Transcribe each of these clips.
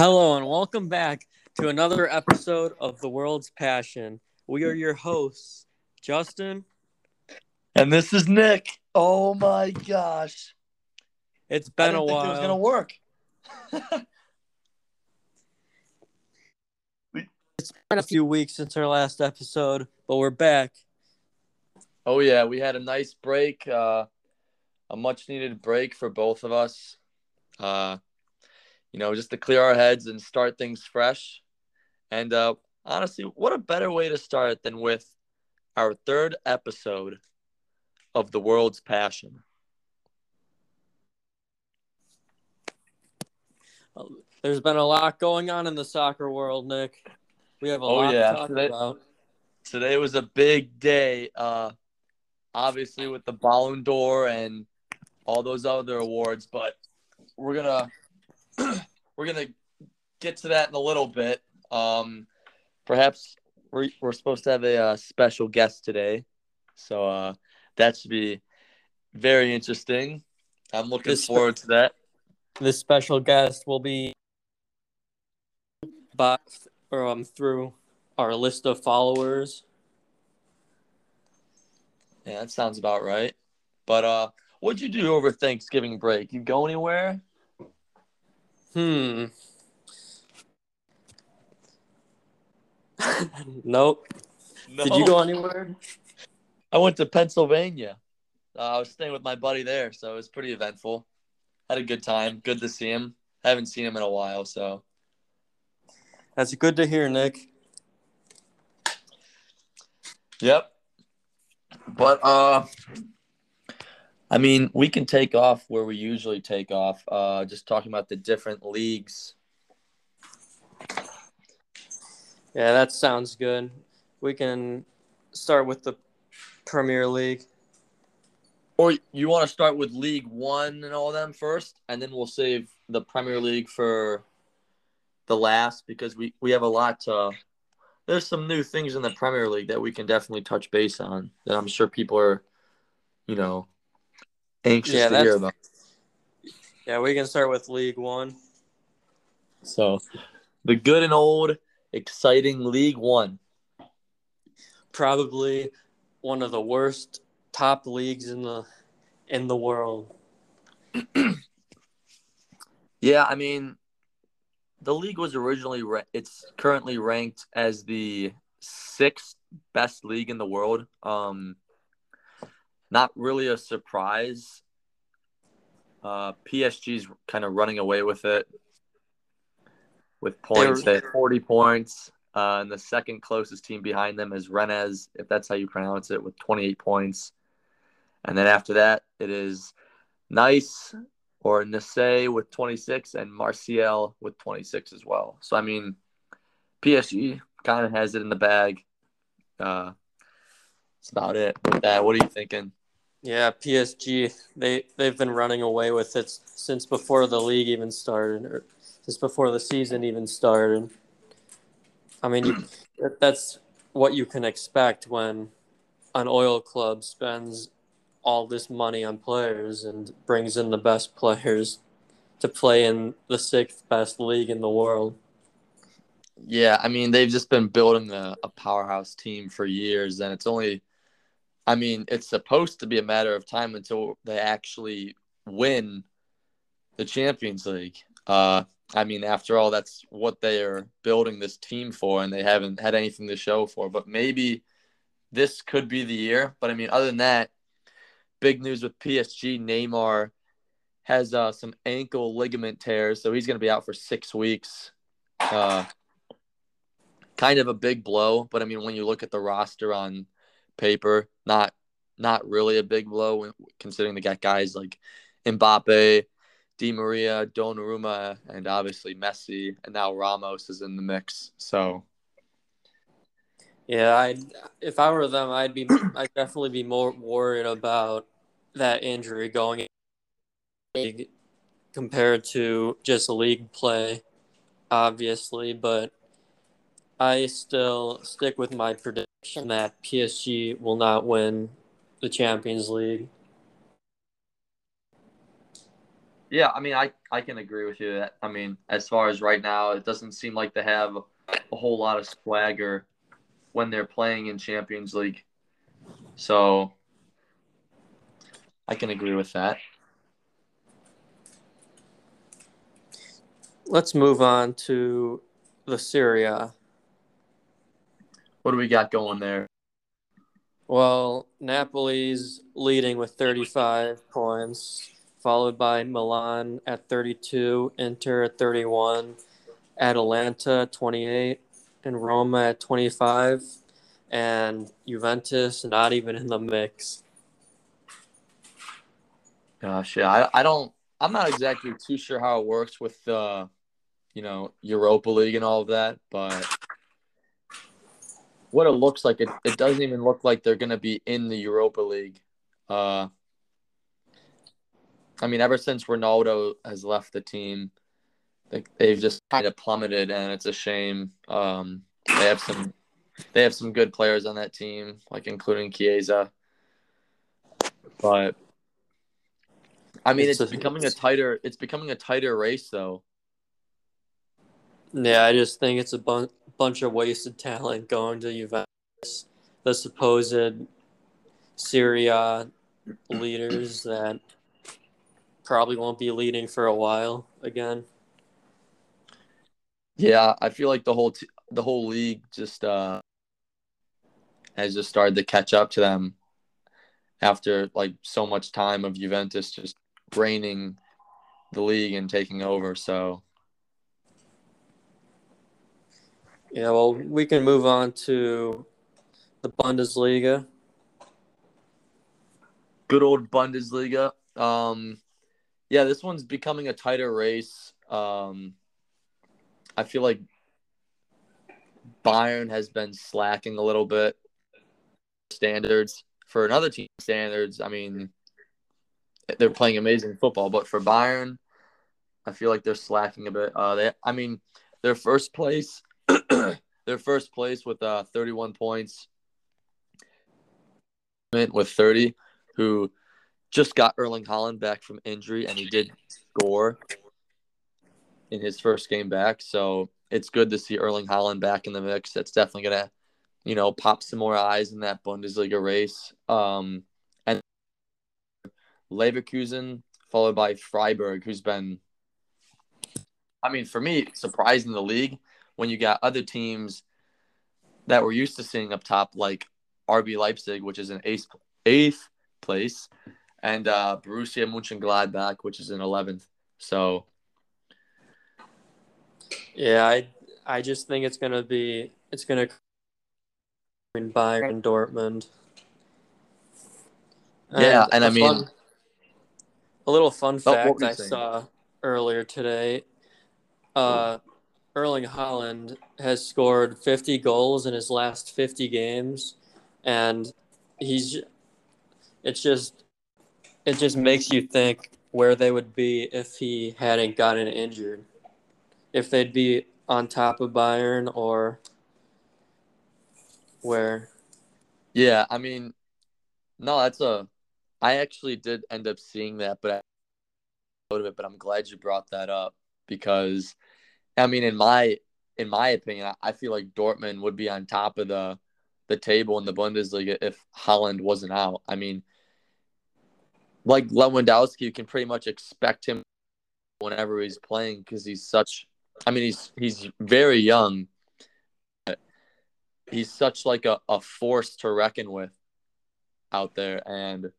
Hello, and welcome back to another episode of The World's Passion. We are your hosts, Justin. And this is Nick. Oh my gosh. It's been a while. it was gonna work. It's been a few weeks since our last episode, but we're back. oh yeah, we had a nice break, uh, a much needed break for both of us. Uh, you know, just to clear our heads and start things fresh. And uh, honestly, what a better way to start than with our third episode of the world's passion. There's been a lot going on in the soccer world, Nick. We have a Oh, lot yeah. to talk Today- about. today was a big day uh obviously with the Ballon d'Or and all those other awards but we're gonna we're gonna get to that in a little bit. Um perhaps we're, we're supposed to have a uh, special guest today. So uh that should be very interesting. I'm looking This- forward to that. This special guest will be by, um, through our list of followers. yeah that sounds about right. But uh what'd you do over thanksgiving break? You go anywhere Hmm. nope. Did you go anywhere? I went to Pennsylvania. Uh, I was staying with my buddy there, so it was pretty eventful. Had a good time. Good to see him. Haven't seen him in a while, so That's good to hear, Nick. yep. But uh, I mean, we can take off where we usually take off. Uh, just talking about the different leagues. Yeah, that sounds good. We can start with the Premier League. Or you want to start with League One and all of them first, and then we'll save the Premier League for the last because we we have a lot to. There's some new things in the Premier League that we can definitely touch base on that I'm sure people are, you know, anxious Yeah, to hear about. Yeah, we can start with League One. So, the good and old, exciting League One. Probably one of the worst top leagues in the in the world. Yeah, I mean, the league was originally ra- it's currently ranked as the sixth best league in the world. Um, not really a surprise. Uh, PSG's kind of running away with it with points. They have 40 points. Uh, and the second closest team behind them is Rennes, if that's how you pronounce it, with 28 points. And then after that, it is Nice or Nice with 26 and Marseille with 26 as well. So, I mean, PSG kind of has it in the bag. Uh, that's about it with that. What are you thinking? Yeah, PSG they they've been running away with it since before the league even started, or since before the season even started. I mean, that's what you can expect when an oil club spends all this money on players and brings in the best players to play in the sixth best league in the world. Yeah, I mean, they've just been building a, a powerhouse team for years, and it's only, I mean, it's supposed to be a matter of time until they actually win the Champions League. Uh, I mean, after all, that's what they are building this team for, and they haven't had anything to show for. But maybe this could be the year. But I mean, other than that, big news with PSG: Neymar has uh, some ankle ligament tears, so he's going to be out for six weeks. Uh, kind of a big blow, but I mean, when you look at the roster on paper, not not really a big blow considering they got guys like Mbappe, Di Maria, Donnarumma, and obviously Messi, and now Ramos is in the mix. So Yeah, I if I were them, I'd be I'd definitely be more worried about that injury going in compared to just league play, obviously. But I still stick with my prediction that PSG will not win the Champions League. Yeah, I mean, I, I can agree with you. That I mean, as far as right now, it doesn't seem like they have a whole lot of swagger when they're playing in Champions League. So I can agree with that. Let's move on to the Serie A. What do we got going there? Well, Napoli's leading with 35 points, followed by Milan at 32, Inter at 31, Atalanta 28, and Roma at 25, and Juventus not even in the mix. Gosh, yeah, I, I don't, I'm not exactly too sure how it works with the, uh, you know, Europa League and all of that, but what it looks like, it, it doesn't even look like they're going to be in the Europa League. Uh, I mean, ever since Ronaldo has left the team, they've just kind of plummeted, and it's a shame. Um, they have some, they have some good players on that team, like including Chiesa. But I mean, it's, it's a, becoming a tighter. It's becoming a tighter race, though. Yeah, I just think it's a bun- bunch of wasted talent going to Juventus, the supposed Serie A leaders that probably won't be leading for a while again. Yeah, I feel like the whole t- the whole league just uh, has just started to catch up to them after like so much time of Juventus just reigning the league and taking over. So Yeah, well, we can move on to the Bundesliga. Good old Bundesliga. Um, yeah, this one's becoming a tighter race. Um, I feel like Bayern has been slacking a little bit. Standards for another team standards. I mean, they're playing amazing football, but for Bayern, I feel like they're slacking a bit. Uh, they, I mean, their first place their first place with uh, 31 points. With 30 who just got Erling Haaland back from injury and he did score in his first game back. So it's good to see Erling Haaland back in the mix. That's definitely going to you know pop some more eyes in that Bundesliga race. Um and Leverkusen followed by Freiburg who's been I mean for me surprising the league when you got other teams that we're used to seeing up top, like RB Leipzig, which is in eighth, eighth place, and uh, Borussia Mönchengladbach, which is in 11th. So, yeah, I I just think it's gonna be it's gonna in Bayern Dortmund. And yeah, and I mean, fun, a little fun oh, fact I saw earlier today. Uh, Erling Haaland has scored 50 goals in his last 50 games, and he's it's just it just makes you think where they would be if he hadn't gotten injured. If they'd be on top of Bayern or where. Yeah, I mean, no, that's a. I actually did end up seeing that, but I. But I'm glad you brought that up because I mean, in my in my opinion, I feel like Dortmund would be on top of the the table in the Bundesliga if Haaland wasn't out. I mean, like Lewandowski, you can pretty much expect him whenever he's playing because he's such. I mean, he's he's very young. He's such like a, a force to reckon with out there, and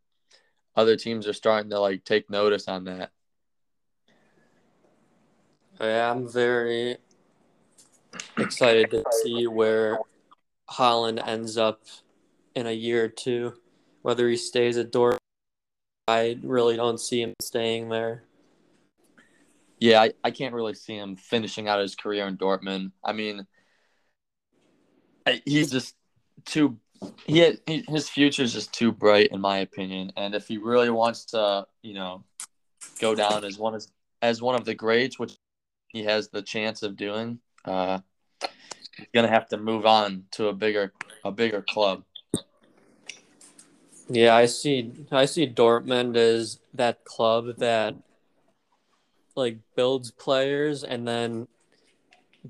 other teams are starting to like take notice on that. I'm very excited to see where Haaland ends up in a year or two. Whether he stays at Dortmund, I really don't see him staying there. Yeah, I, I can't really see him finishing out his career in Dortmund. I mean, he's just too he, he his future is just too bright in my opinion. And if he really wants to, you know, go down as one as one of the greats, which he has the chance of doing, uh, he's gonna have to move on to a bigger a bigger club. Yeah, I see. I see Dortmund as that club that like builds players and then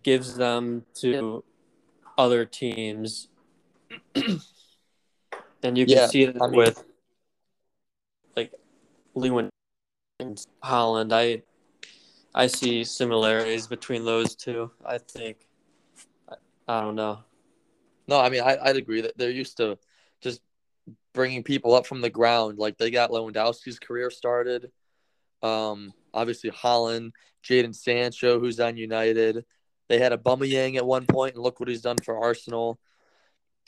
gives them to other teams. and you can Yeah, see that I mean- with like Lewin and Haaland. I I see similarities between those two. I think I, I don't know. No, I mean I, I'd agree that they're used to just bringing people up from the ground. Like they got Lewandowski's career started. Um, obviously Haaland, Jaden Sancho, who's on United. They had Aubameyang at one point, and look what he's done for Arsenal.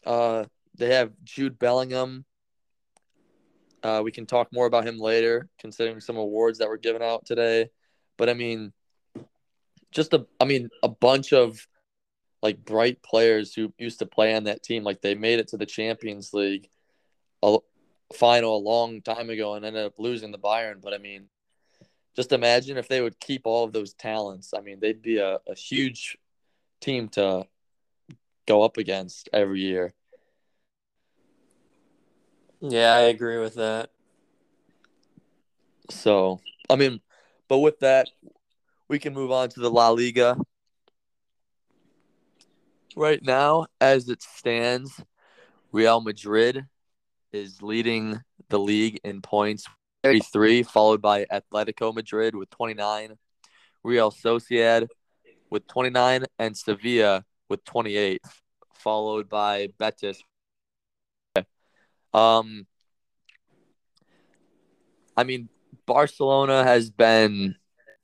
Uh, they have Jude Bellingham. Uh, we can talk more about him later, considering some awards that were given out today. But I mean, just a, I mean, a bunch of like bright players who used to play on that team. Like they made it to the Champions League a final a long time ago and ended up losing the Bayern. But I mean, just imagine if they would keep all of those talents. I mean, they'd be a, a huge team to go up against every year. Yeah, I agree with that. So, I mean, but with that, we can move on to the La Liga. Right now, as it stands, Real Madrid is leading the league in points 33, followed by Atletico Madrid with 29, Real Sociedad with 29, and Sevilla with 28, followed by Betis. Um, I mean, Barcelona has been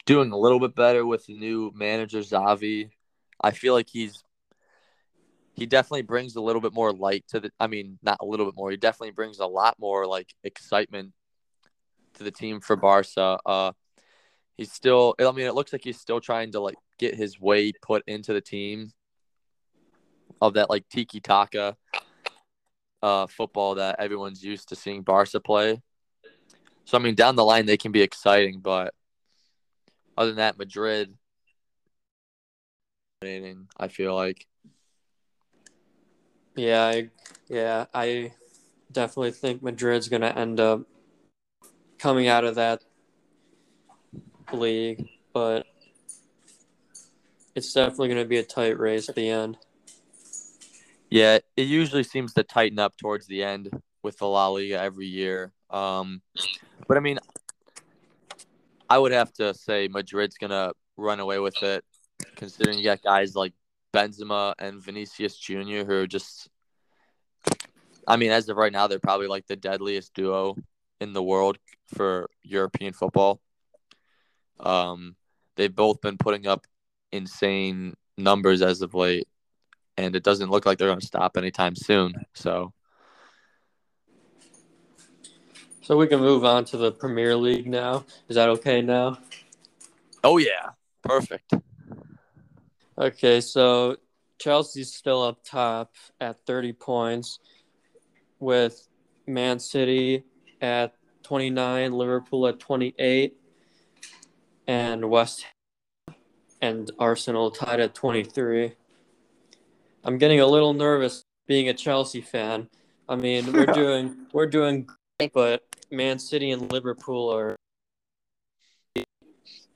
doing a little bit better with the new manager Xavi. I feel like he's he definitely brings a little bit more light to the I mean, not a little bit more. He definitely brings a lot more like excitement to the team for Barca. Uh he's still I mean, it looks like he's still trying to like get his way put into the team of that like tiki taka uh football that everyone's used to seeing Barca play. So I mean, down the line they can be exciting, but other than that, Madrid. I feel like. Yeah, I, yeah, I definitely think Madrid's going to end up coming out of that league, but it's definitely going to be a tight race at the end. Yeah, it usually seems to tighten up towards the end with the La Liga every year. Um, but I mean, I would have to say Madrid's gonna run away with it, considering you got guys like Benzema and Vinicius Junior who are just. I mean, as of right now, they're probably like the deadliest duo in the world for European football. Um, they've both been putting up insane numbers as of late, and it doesn't look like they're going to stop anytime soon. So, So we can move on to the Premier League now. Is that okay now? oh yeah, perfect. Okay, so Chelsea's still up top at 30 points with Man City at 29, Liverpool at 28, and West Ham and Arsenal tied at 23. I'm getting a little nervous being a Chelsea fan. I mean, we're doing we're doing great, but Man City and Liverpool are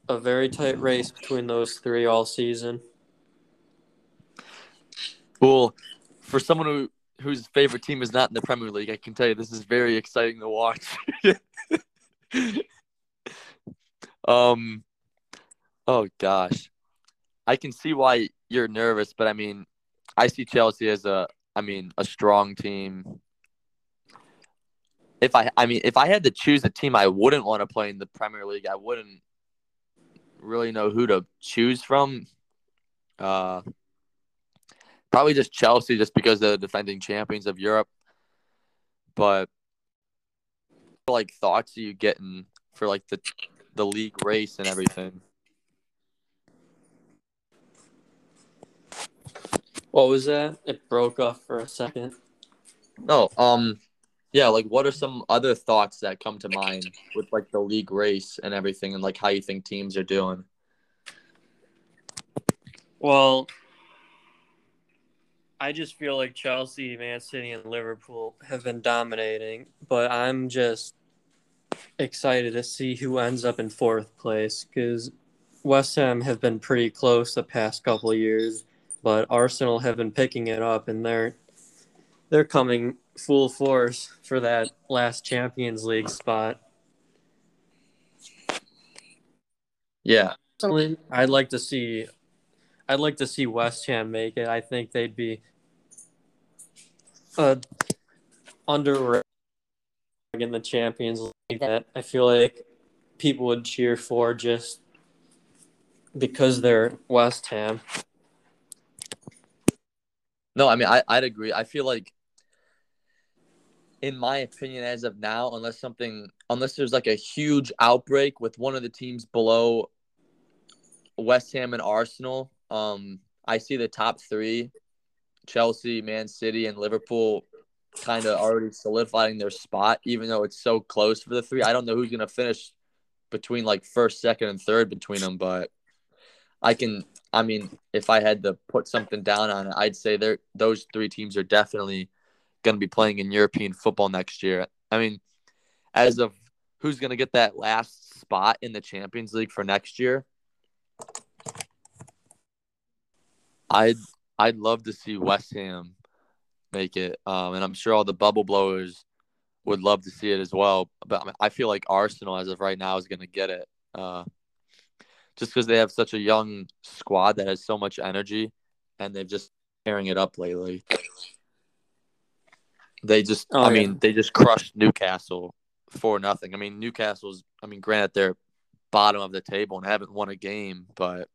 a very tight race between those three all season. Well, for someone who whose favorite team is not in the Premier League, I can tell you this is very exciting to watch. um, oh gosh, I can see why you're nervous, but I mean, I see Chelsea as a, I mean, a strong team. If I, I mean, if I had to choose a team I wouldn't want to play in the Premier League, I wouldn't really know who to choose from. Uh, probably just Chelsea, just because they're the defending champions of Europe. But like thoughts are you getting for like the the league race and everything? What was that? It broke off for a second. No, um, yeah, like what are some other thoughts that come to mind with like the league race and everything, and like how you think teams are doing? Well, I just feel like Chelsea, Man City, and Liverpool have been dominating, but I'm just excited to see who ends up in fourth place because West Ham have been pretty close the past couple of years, but Arsenal have been picking it up, and they're they're coming full force for that last Champions League spot. Yeah, I'd like to see I'd like to see West Ham make it. I think they'd be uh, under in the Champions League that I feel like people would cheer for just because they're West Ham. No, I mean I, I'd agree. I feel like in my opinion, as of now, unless something unless there's like a huge outbreak with one of the teams below West Ham and Arsenal, um, I see the top three, Chelsea, Man City, and Liverpool kind of already solidifying their spot, even though it's so close for the three. I don't know who's gonna finish between like first, second, and third between them, but I can. I mean, if I had to put something down on it, I'd say they're those three teams are definitely going to be playing in European football next year. I mean, as of who's going to get that last spot in the Champions League for next year, I'd I'd love to see West Ham make it, um, and I'm sure all the bubble blowers would love to see it as well. But I, mean, I feel like Arsenal, as of right now, is going to get it, uh, just because they have such a young squad that has so much energy, and they've just tearing it up lately. They just, oh, I yeah. mean, they just crushed Newcastle for nothing. I mean, Newcastle's, I mean, granted they're bottom of the table and haven't won a game, but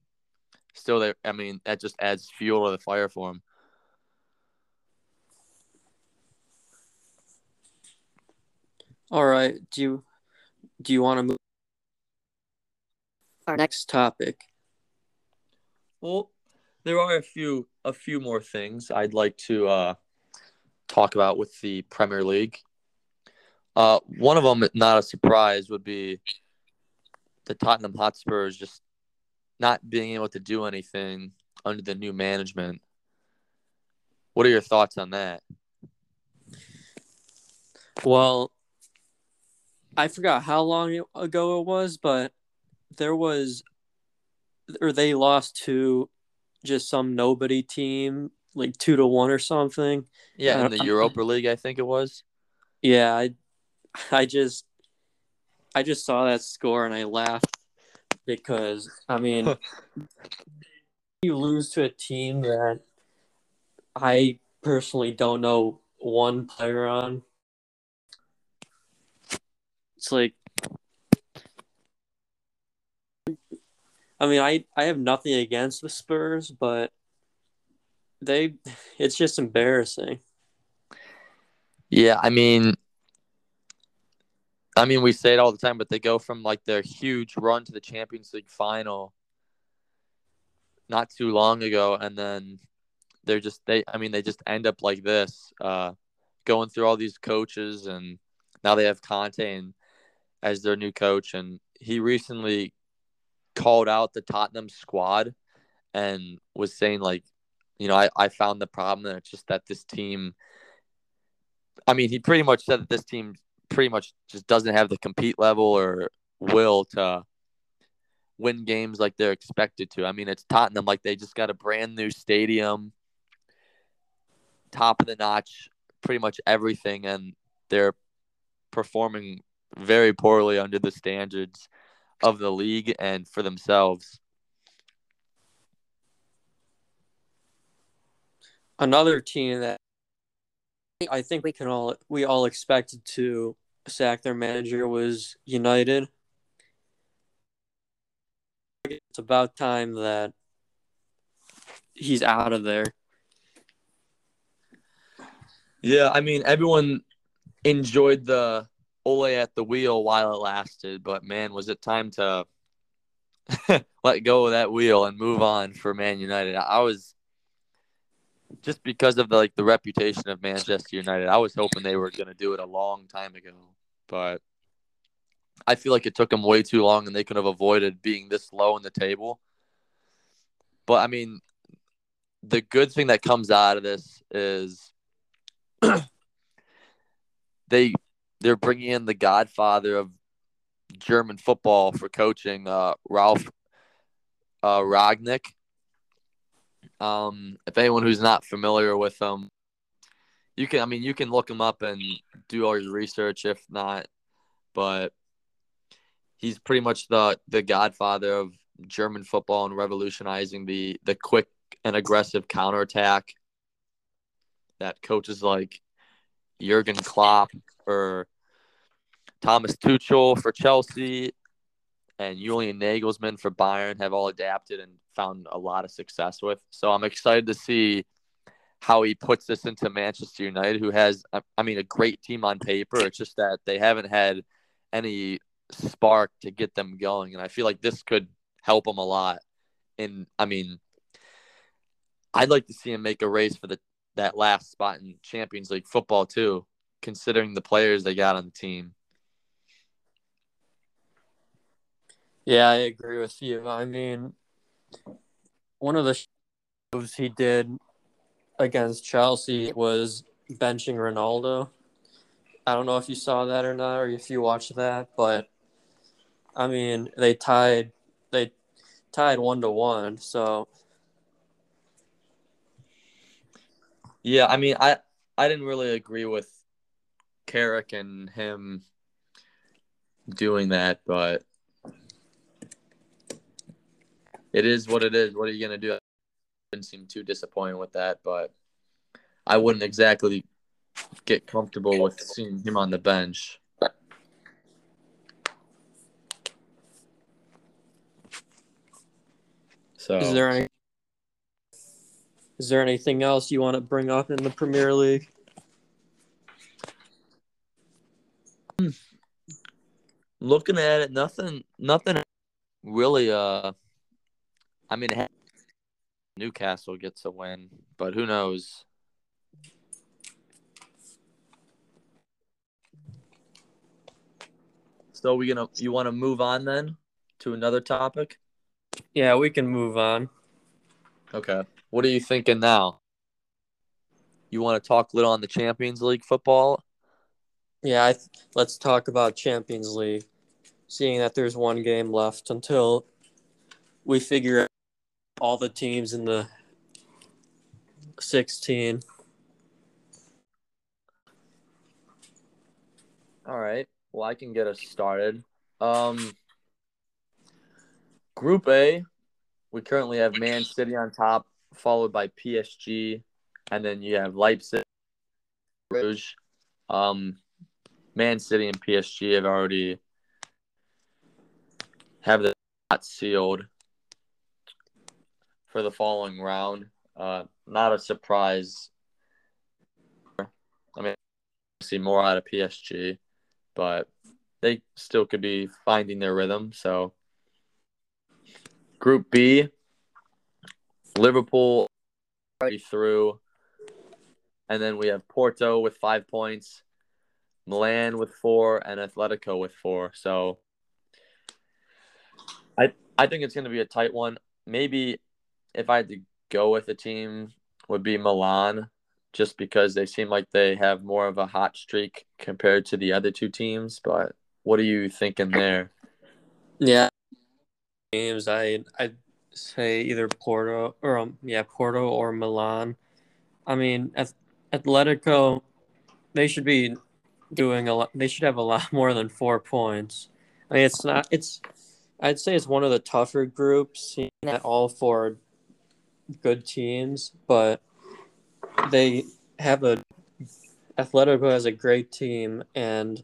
still, they, I mean, that just adds fuel to the fire for them. All right. Do you do you want to move our next topic? Well, there are a few a few more things I'd like to uh, talk about with the Premier League. Uh, one of them, not a surprise, would be the Tottenham Hotspurs just not being able to do anything under the new management. What are your thoughts on that? Well, I forgot how long ago it was, but there was, or they lost to just some nobody team like two to one or something. Yeah, in the Europa League, I think it was. Yeah, I, I just, I just saw that score and I laughed because I mean, you lose to a team that I personally don't know one player on. It's like I mean, I I have nothing against the Spurs, but they it's just embarrassing. Yeah, I mean I mean we say it all the time, but they go from like their huge run to the Champions League final not too long ago and then they're just they I mean they just end up like this, uh going through all these coaches and now they have Conte and as their new coach and he recently called out the Tottenham squad and was saying like you know, I, I found the problem and it's just that this team I mean, he pretty much said that this team pretty much just doesn't have the compete level or will to win games like they're expected to. I mean, it's Tottenham like they just got a brand new stadium, top of the notch, pretty much everything and they're performing very poorly under the standards of the league and for themselves. Another team that I think we can all we all expected to sack their manager was United. It's about time that he's out of there. Yeah, I mean everyone enjoyed the Ole at the wheel while it lasted, but man, was it time to let go of that wheel and move on for Man United. I was just because of the, like the reputation of Manchester United. I was hoping they were going to do it a long time ago, but I feel like it took them way too long, and they could have avoided being this low in the table. But I mean, the good thing that comes out of this is they they're bringing in the godfather of German football for coaching, uh, Ralf uh, Rangnick. Um, if anyone who's not familiar with him, you can. I mean, you can look him up and do all your research. If not, but he's pretty much the the godfather of German football and revolutionizing the the quick and aggressive counterattack that coaches like Jurgen Klopp or Thomas Tuchel for Chelsea and Julian Nagelsmann for Bayern have all adapted and found a lot of success with. So I'm excited to see how he puts this into Manchester United, who has, I mean, a great team on paper. It's just that they haven't had any spark to get them going. And I feel like this could help them a lot. And I mean, I'd like to see him make a race for the that last spot in Champions League football too, considering the players they got on the team. Yeah, I agree with you. I mean, one of the moves he did against Chelsea was benching Ronaldo. I don't know if you saw that or not, or if you watched that, but I mean, they tied they tied one to one. So yeah, I mean, I I didn't really agree with Carrick and him doing that, but it is what it is. What are you gonna do? I didn't seem too disappointed with that, but I wouldn't exactly get comfortable with seeing him on the bench. So is there any is there anything else you want to bring up in the Premier League? Looking at it, nothing nothing really uh I mean, Newcastle gets a win, but who knows? So we gonna you want to move on then to another topic? Yeah, we can move on. Okay. What are you thinking now? You want to talk a little on the Champions League football? Yeah, th- let's talk about Champions League. Seeing that there's one game left until we figure out all the teams in the 16. All right. Well, I can get us started. Um, Group A, we currently have Man City on top, followed by PSG, and then you have Leipzig, Rouge. Um, Man City and PSG have already have the sealed for the following round. Uh, not a surprise. I mean, see more out of PSG, but they still could be finding their rhythm. So, Group B, Liverpool already through, and then we have Porto with five points, Milan with four, and Atletico with four. So, I I think it's going to be a tight one. Maybe if I had to go with a team, would be Milan, just because they seem like they have more of a hot streak compared to the other two teams. But what are you thinking there? Yeah, games I I say either Porto or um, yeah Porto or Milan. I mean, Atletico, they should be doing a lot. They should have a lot more than four points. I mean, it's not. It's I'd say it's one of the tougher groups. That all four good teams, but they have a Atletico has a great team, and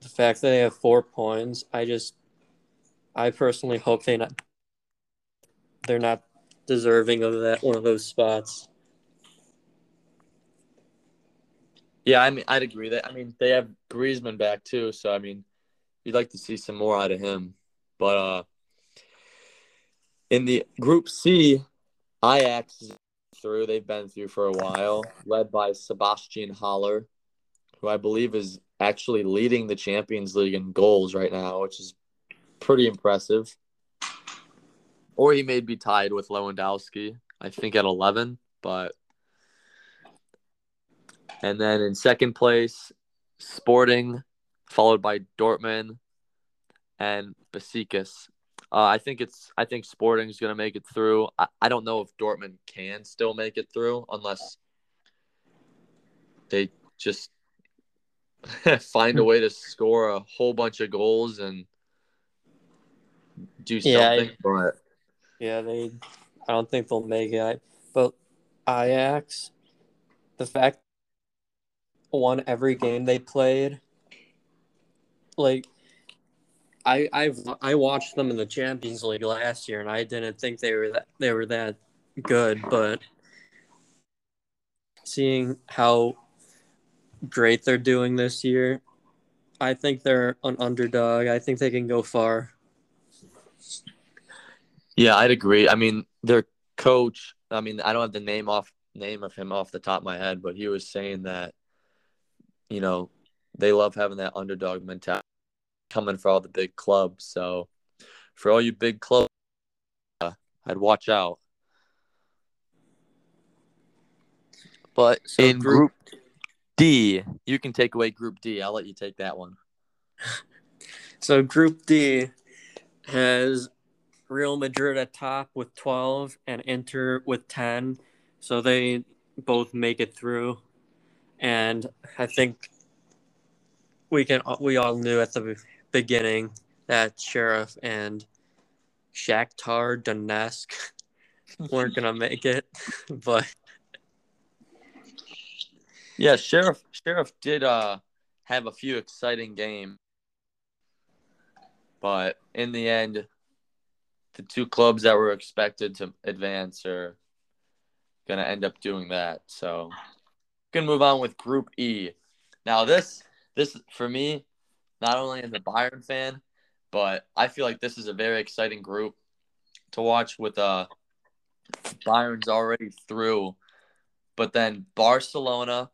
the fact that they have four points, I just, I personally hope they not, they're not deserving of that one of those spots. Yeah, I mean, I'd agree that. I mean, they have Griezmann back too, so I mean, you'd like to see some more out of him. But uh, in the Group C, Ajax through. They've been through for a while, led by Sebastian Haller, who I believe is actually leading the Champions League in goals right now, which is pretty impressive. Or he may be tied with Lewandowski, I think at 11, but and then in second place, Sporting, followed by Dortmund and Besiktas. Uh, I think it's I think Sporting's going to make it through. I, I don't know if Dortmund can still make it through unless they just find a way to score a whole bunch of goals and do something. Yeah, I- but Yeah, they. I don't think they'll make it. I, but Ajax, the fact won every game they played. Like, I I've I watched them in the Champions League last year, and I didn't think they were that they were that good. But seeing how great they're doing this year, I think they're an underdog. I think they can go far. yeah, I'd agree. I mean, their coach. I mean, I don't have the name off name of him off the top of my head, but he was saying that you know they love having that underdog mentality coming for all the big clubs. So for all you big clubs, uh, I'd watch out. But So in group- Group D, you can take away Group D. I'll let you take that one. So Group D has Real Madrid at top with 12 and Inter with 10. So they both make it through. And I think we can we all knew at the beginning that Sheriff and Shakhtar Donetsk weren't to make it, but Yeah, Sheriff Sheriff did uh have a few exciting games. But in the end, the two clubs that were expected to advance are gonna end up doing that. So gonna move on with Group E. Now this this for me, not only as a Bayern fan, but I feel like this is a very exciting group to watch with uh Bayern's already through, but then Barcelona,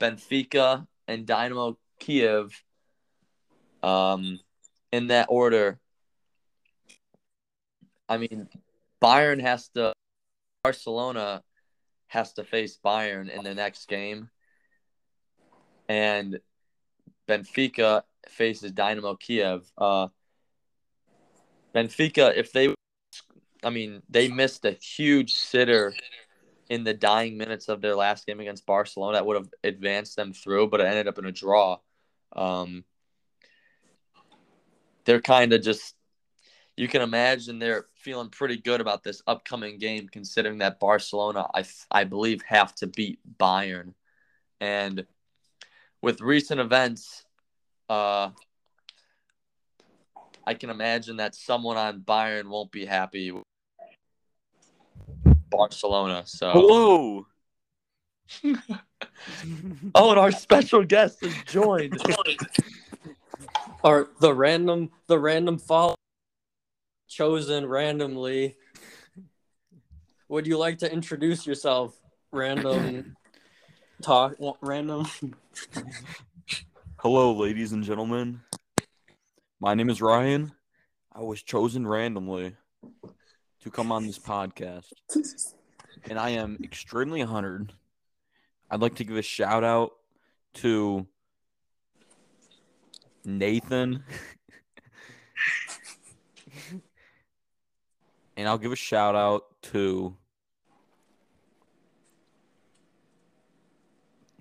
Benfica, and Dynamo Kiev um in that order. I mean, Bayern has to Barcelona has to face Bayern in the next game. And Benfica faces Dynamo Kiev. Uh Benfica if they I mean, they missed a huge sitter in the dying minutes of their last game against Barcelona that would have advanced them through, but it ended up in a draw. Um, they're kind of just, you can imagine they're feeling pretty good about this upcoming game, considering that Barcelona, I, I believe, have to beat Bayern. And with recent events, uh, I can imagine that someone on Bayern won't be happy with Barcelona. So Hello. Oh, and our special guest has joined. or the random the random follow chosen randomly. Would you like to introduce yourself? Random talk random Hello, ladies and gentlemen. My name is Ryan. I was chosen randomly to come on this podcast, and I am extremely honored. I'd like to give a shout out to Nathan. and I'll give a shout out to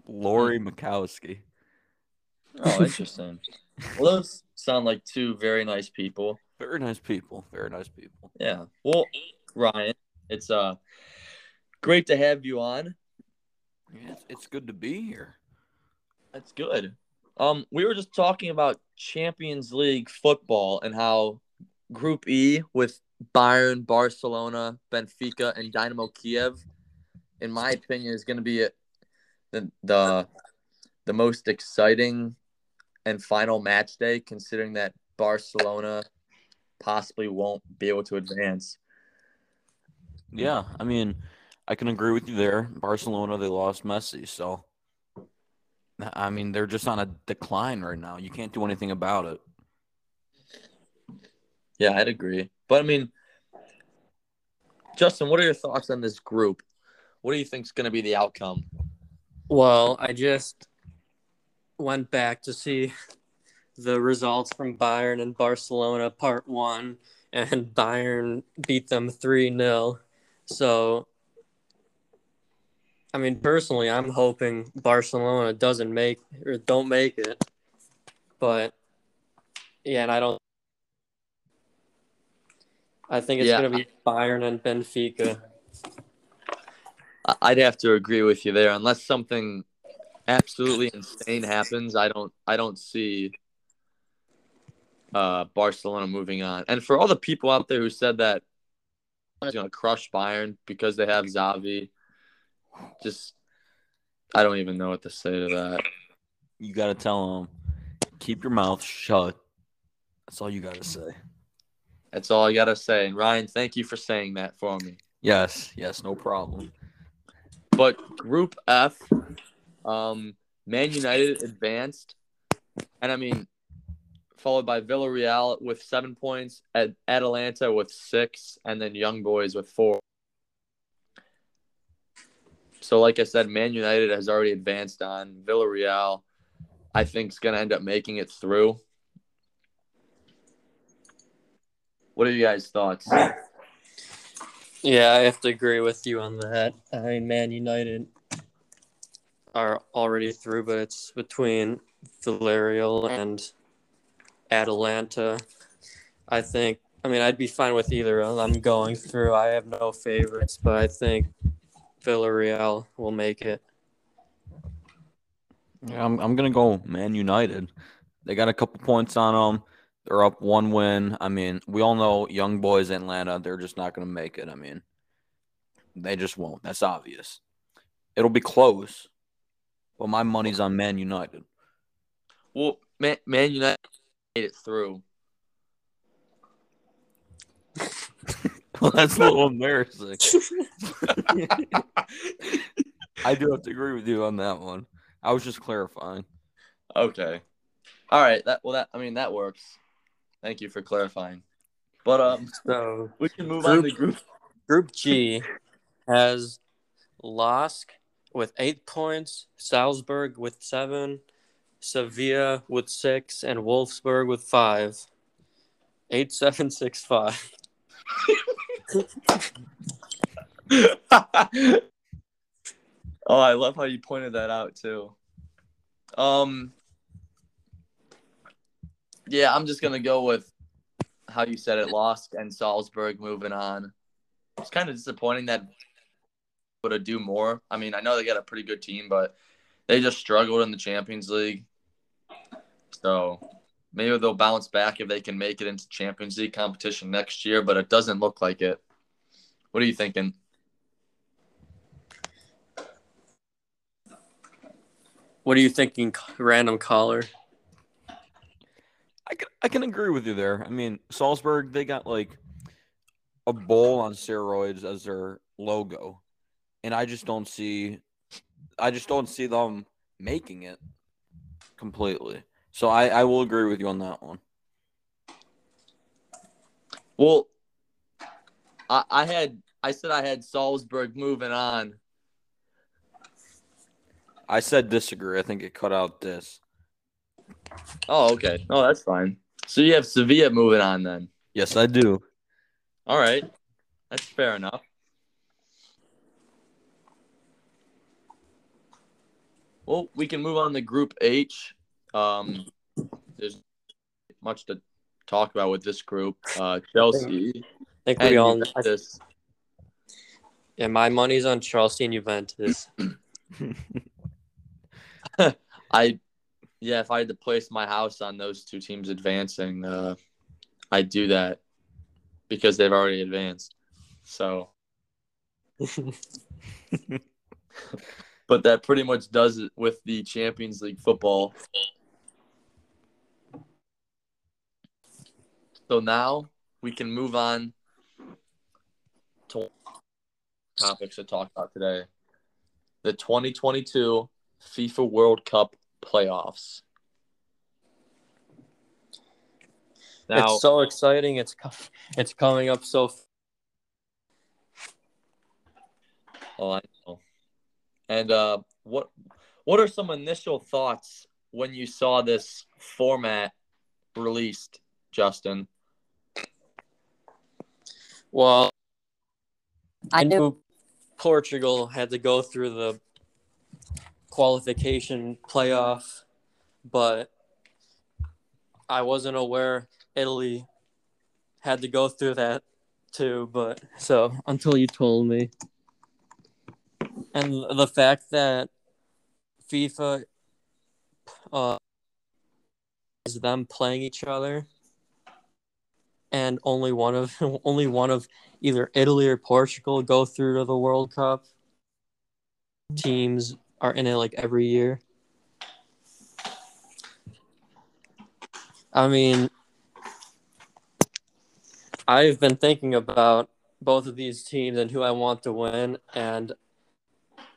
Lori Mikowski. Oh, interesting. Well, those sound like two very nice people. Very nice people. Very nice people. Yeah. Well, Ryan, it's uh great to have you on. Yeah, it's, it's good to be here. That's good. Um, we were just talking about Champions League football and how Group E with Bayern, Barcelona, Benfica, and Dynamo Kiev, in my opinion, is going to be a, the the the most exciting and final match day, considering that Barcelona possibly won't be able to advance. Yeah, I mean, I can agree with you there. Barcelona, they lost Messi, so I mean, they're just on a decline right now. You can't do anything about it. Yeah, I'd agree. But I mean, Justin, what are your thoughts on this group? What do you think is going to be the outcome? Well, I just went back to see the results from Bayern and Barcelona part one, and Bayern beat them 3 0. So, I mean, personally, I'm hoping Barcelona doesn't make or don't make it. But, yeah, and I don't. I think it's Yeah. going to be Bayern and Benfica. I'd have to agree with you there. Unless something absolutely insane happens, I don't I don't see uh, Barcelona moving on. And for all the people out there who said that he's going to crush Bayern because they have Xavi, just I don't even know what to say to that. You got to tell them, keep your mouth shut. That's all you got to say. That's all I got to say. And Ryan, thank you for saying that for me. Yes, yes, no problem. But Group F, um, Man United advanced, and I mean, followed by Villarreal with seven points, at Atalanta with six, and then Young Boys with four. So, like I said, Man United has already advanced on Villarreal. I think is going to end up making it through. What are you guys' thoughts? Yeah, I have to agree with you on that. I mean, Man United are already through, but it's between Villarreal and Atalanta. I think. I mean, I'd be fine with either of them going through. I have no favorites, but I think Villarreal will make it. Yeah, I'm, I'm to go Man United. They got a couple points on them. They're up one win. I mean, we all know young boys in Atalanta, they're just not going to make it. I mean, they just won't. That's obvious. It'll be close, but my money's on Man United. Well, Man, Man United made it through. well, that's a little embarrassing. I do have to agree with you on that one. I was just clarifying. Okay. All right. That well that I mean that works. Thank you for clarifying. But um So we can move on to Group- group Group G has Lask with eight points, Salzburg with seven, Sevilla with six, and Wolfsburg with five. Eight, seven, six, five. Oh, I love how you pointed that out too. Um Yeah, I'm just gonna go with how you said it, Lost and Salzburg moving on. It's kind of disappointing that would have do more. I mean, I know they got a pretty good team, but they just struggled in the Champions League. So maybe they'll bounce back if they can make it into Champions League competition next year, but it doesn't look like it. What are you thinking? What are you thinking, random caller? I can, I can agree with you there. I mean, Salzburg, they got like a bowl on steroids as their logo. And I just don't see I just don't see them making it completely. So I, I will agree with you on that one. Well, I, I had I said I had Salzburg moving on. I said disagree. I think it cut out this. Oh, okay. Oh, that's fine. So you have Sevilla moving on then. Yes, I do. All right, that's fair enough. Well, we can move on to Group H. Um, there's much to talk about with this group. Uh, Chelsea I think and we all. I, Juventus. yeah, my money's on Chelsea and Juventus. I, yeah, if I had to place my house on those two teams advancing, uh, I'd do that because they've already advanced. So, but that pretty much does it with the Champions League football. So now we can move on to topics to talk about today. The 2022 FIFA World Cup playoffs. Now, it's so exciting. It's co- it's coming up so. F- oh, I know. And uh, what what are some initial thoughts when you saw this format released, Justin? Well, I knew Portugal had to go through the qualification playoff, but I wasn't aware Italy had to go through that too. But so until you told me, and the fact that FIFA uh, is them playing each other, and only one of only one of either Italy or Portugal go through to the World Cup. Teams are in it like every year. I mean, I've been thinking about both of these teams and who I want to win, and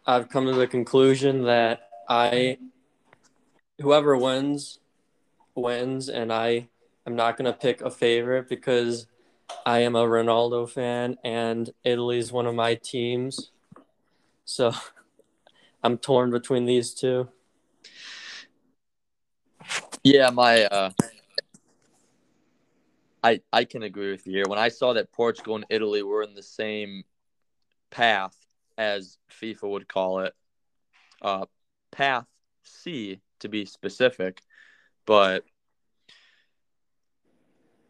I've come to the conclusion that I, whoever wins, wins, and I am not going to pick a favorite because I am a Ronaldo fan and Italy is one of my teams. So I'm torn between these two. Yeah, my uh I I can agree with you here. When I saw that Portugal and Italy were in the same path as FIFA would call it, uh path C to be specific, but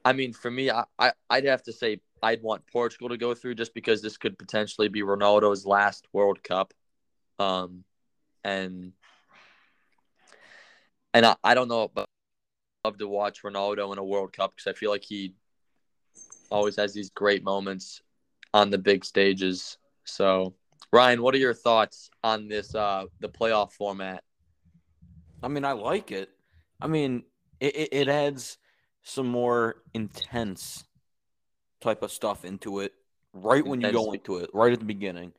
I mean, for me, I, I I'd have to say I'd want Portugal to go through just because this could potentially be Ronaldo's last World Cup. Um, and and I, I don't know, but I'd love to watch Ronaldo in a World Cup because I feel like he always has these great moments on the big stages. So, Ryan, what are your thoughts on this uh the playoff format? I mean, I like it. I mean, it, it, it adds some more intense type of stuff into it right when you go into it, right at the beginning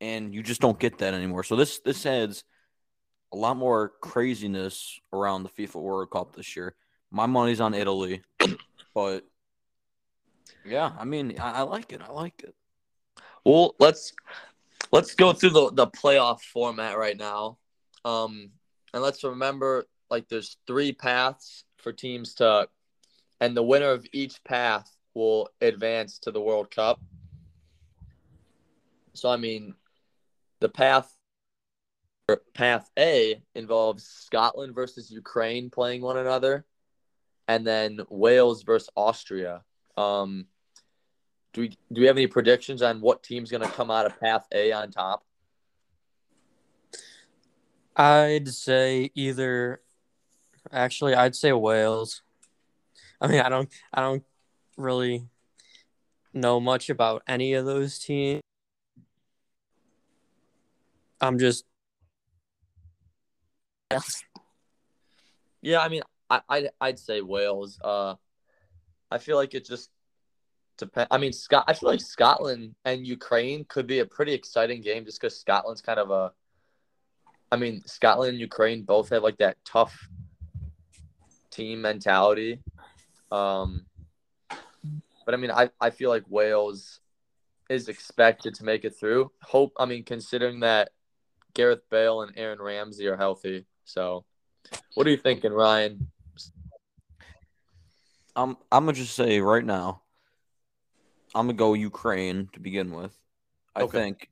and you just don't get that anymore. So this this adds a lot more craziness around the FIFA World Cup this year. My money's on Italy, but yeah, I mean, I, I like it. I like it. Well, let's let's go through the the playoff format right now, um, and let's remember like there's three paths for teams to, and the winner of each path will advance to the World Cup. So I mean, the path path A involves Scotland versus Ukraine playing one another, and then Wales versus Austria. Um, do we do we have any predictions on what team's going to come out of Path A on top? I'd say either. Actually, I'd say Wales. I mean, I don't, I don't really know much about any of those teams. I'm just. Yeah, I mean, I, I'd, I'd say Wales. Uh, I feel like it just depends. I mean, Scott. I feel like Scotland and Ukraine could be a pretty exciting game just because Scotland's kind of a. I mean, Scotland and Ukraine both have like that tough team mentality. Um, but I mean, I, I feel like Wales is expected to make it through. Hope I mean, considering that Gareth Bale and Aaron Ramsey are healthy. So, what are you thinking, Ryan? I'm I'm gonna just say right now, I'm gonna go Ukraine to begin with. I okay. think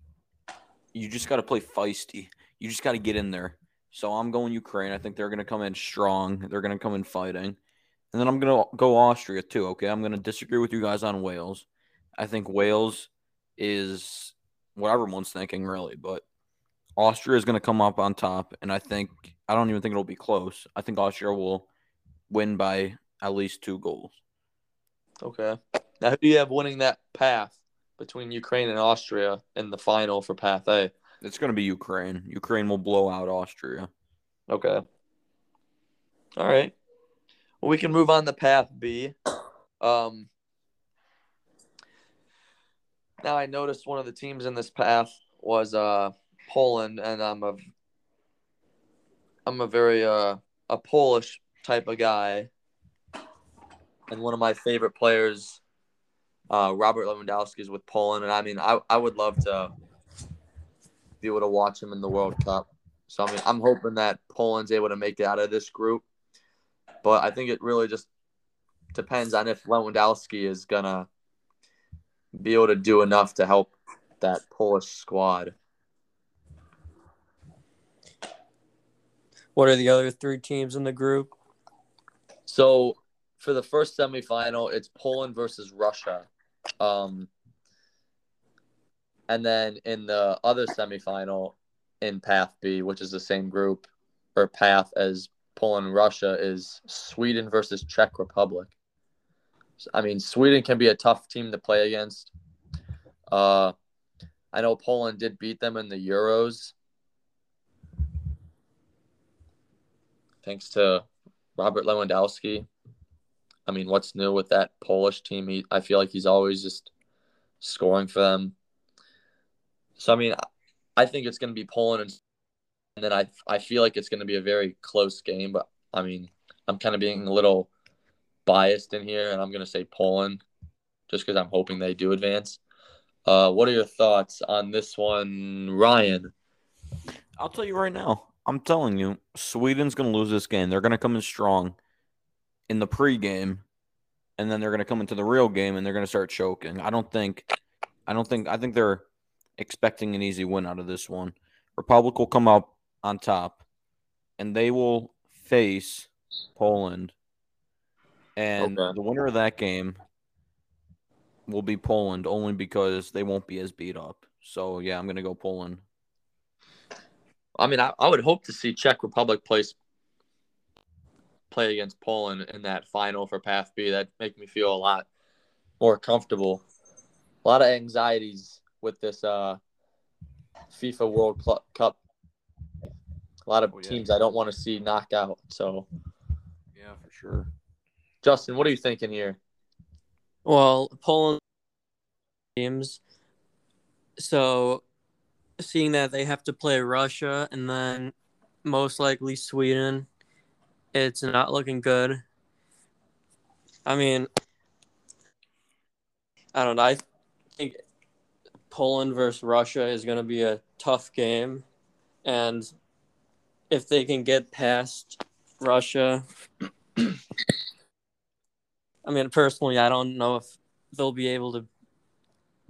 you just got to play feisty. You just got to get in there. So I'm going Ukraine. I think they're gonna come in strong. They're gonna come in fighting, and then I'm gonna go Austria too. Okay, I'm gonna disagree with you guys on Wales. I think Wales is what everyone's thinking, really, but Austria is going to come up on top, and I think I don't even think it'll be close. I think Austria will win by at least two goals. Okay. Now, who do you have winning that path between Ukraine and Austria in the final for Path A? It's going to be Ukraine. Ukraine will blow out Austria. Okay. All right. Well, we can move on to Path B. Um, now, I noticed one of the teams in this path was uh, Poland, and I'm a I'm a very uh, a Polish type of guy, and one of my favorite players, uh, Robert Lewandowski, is with Poland, and I mean, I I would love to be able to watch him in the World Cup. So I mean, I'm hoping that Poland's able to make it out of this group, but I think it really just depends on if Lewandowski is gonna be able to do enough to help that Polish squad. What are the other three teams in the group? So for the first semifinal, it's Poland versus Russia. Um, and then in the other semifinal in Path B, which is the same group or path as Poland and Russia, is Sweden versus Czech Republic. I mean, Sweden can be a tough team to play against. Uh, I know Poland did beat them in the Euros, thanks to Robert Lewandowski. I mean, what's new with that Polish team? He, I feel like he's always just scoring for them. So I mean, I think it's going to be Poland, and, and then I I feel like it's going to be a very close game. But I mean, I'm kind of being a little biased in here, and I'm going to say Poland, just because I'm hoping they do advance. Uh, what are your thoughts on this one, Ryan? I'll tell you right now. I'm telling you, Sweden's going to lose this game. They're going to come in strong in the pregame, and then they're going to come into the real game and they're going to start choking. I don't think, I don't think, I think they're expecting an easy win out of this one. Republic will come up on top, and they will face Poland, and Okay. the winner of that game will be Poland only because they won't be as beat up. So yeah, I'm going to go Poland. I mean, I, I would hope to see Czech Republic play play against Poland in that final for Path B. That make me feel a lot more comfortable. A lot of anxieties with this uh, FIFA World Cl- Cup. A lot of Oh, yeah. teams I don't want to see knocked out. So, Yeah, for sure. Justin, what are you thinking here? Well, Poland teams. So, seeing that they have to play Russia and then most likely Sweden, it's not looking good. I mean, I don't know. I think Poland versus Russia is going to be a tough game. And if they can get past Russia, I mean, personally, I don't know if they'll be able to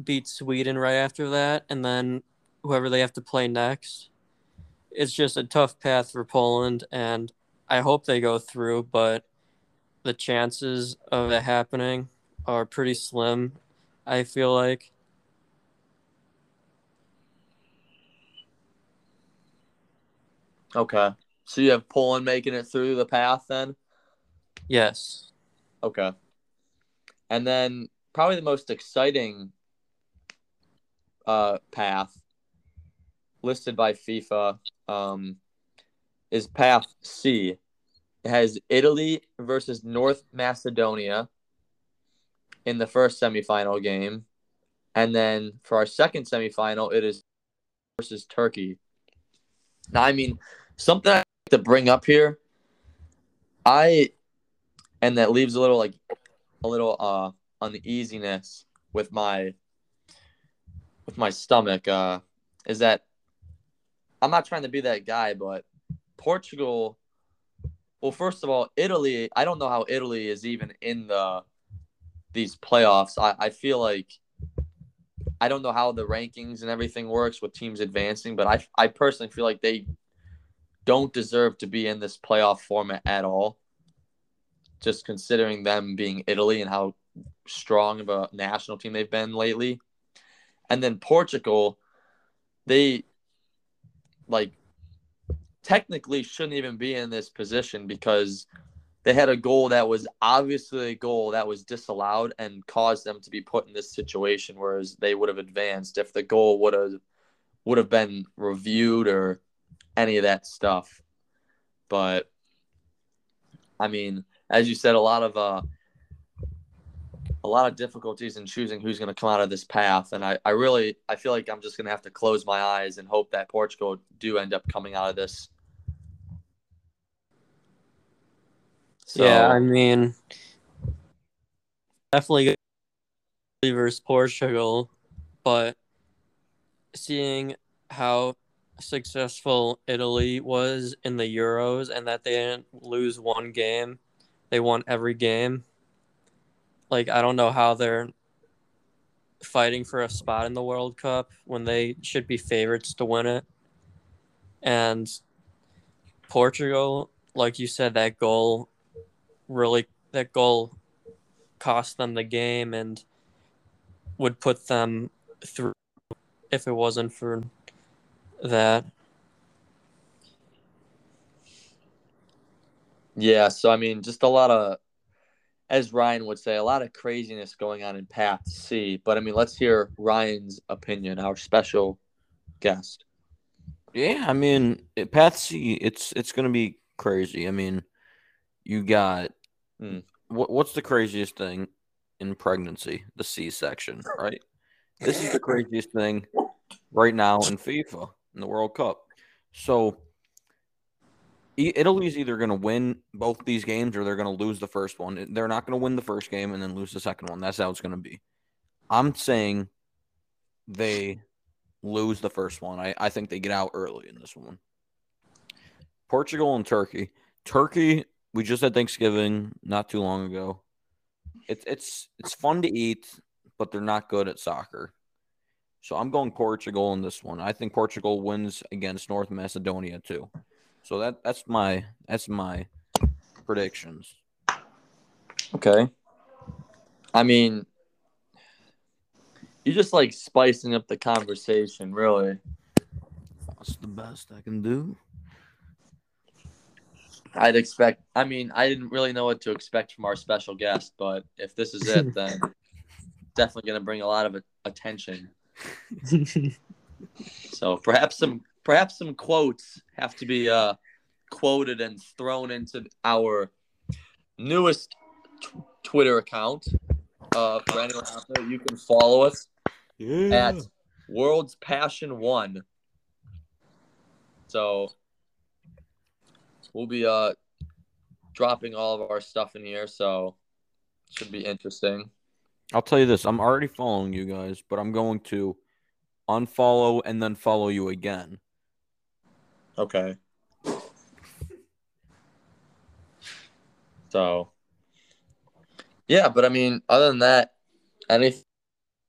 beat Sweden right after that, and then whoever they have to play next. It's just a tough path for Poland, and I hope they go through, but the chances of it happening are pretty slim, I feel like. Okay. So you have Poland making it through the path then? Yes. Okay. And then probably the most exciting uh, path listed by FIFA um, is path C. It has Italy versus North Macedonia in the first semifinal game. And then for our second semifinal, it is versus Turkey. Now, I mean, something I like to bring up here, I, and that leaves a little like a little uh uneasiness with my with my stomach uh is that I'm not trying to be that guy but Portugal well first of all Italy I don't know how Italy is even in the these playoffs I, I feel like I don't know how the rankings and everything works with teams advancing but I I personally feel like they don't deserve to be in this playoff format at all just considering them being Italy and how strong of a national team they've been lately. And then Portugal, they like technically shouldn't even be in this position because they had a goal that was obviously a goal that was disallowed and caused them to be put in this situation whereas they would have advanced if the goal would have would have been reviewed or any of that stuff. But I mean, as you said, a lot of uh, a lot of difficulties in choosing who's going to come out of this path, and I, I really I feel like I'm just going to have to close my eyes and hope that Portugal do end up coming out of this. So, yeah, I mean, definitely versus Portugal, but seeing how successful Italy was in the Euros and that they didn't lose one game, they won every game. Like I don't know how they're fighting for a spot in the World Cup when they should be favorites to win it. And Portugal, like you said, that goal really that goal cost them the game and would put them through if it wasn't for that. Yeah, so I mean, just a lot of, as Ryan would say, a lot of craziness going on in Path C. But I mean, let's hear Ryan's opinion, our special guest. Yeah, I mean, Path C, it's it's gonna be crazy. I mean, you got Hmm. what what's the craziest thing in pregnancy? The C section, right? This is the craziest thing right now in FIFA in the World Cup. So Italy's either going to win both these games or they're going to lose the first one. They're not going to win the first game and then lose the second one. That's how it's going to be. I'm saying they lose the first one. I, I think they get out early in this one. Portugal and Turkey. Turkey, we just had Thanksgiving not too long ago. It's it's it's fun to eat, but they're not good at soccer. So I'm going Portugal in this one. I think Portugal wins against North Macedonia too. So that that's my that's my predictions. Okay. I mean, you're just like spicing up the conversation, really. That's the best I can do. I'd expect. I mean, I didn't really know what to expect from our special guest, but if this is it, then definitely going to bring a lot of attention. So perhaps some perhaps some quotes have to be uh, quoted and thrown into our newest t- Twitter account. Uh, for anyone out there, you can follow us Yeah. at World's Passion One. So we'll be uh dropping all of our stuff in here, so should be interesting. I'll tell you this, I'm already following you guys, but I'm going to unfollow and then follow you again. Okay. So yeah, but I mean, other than that, anything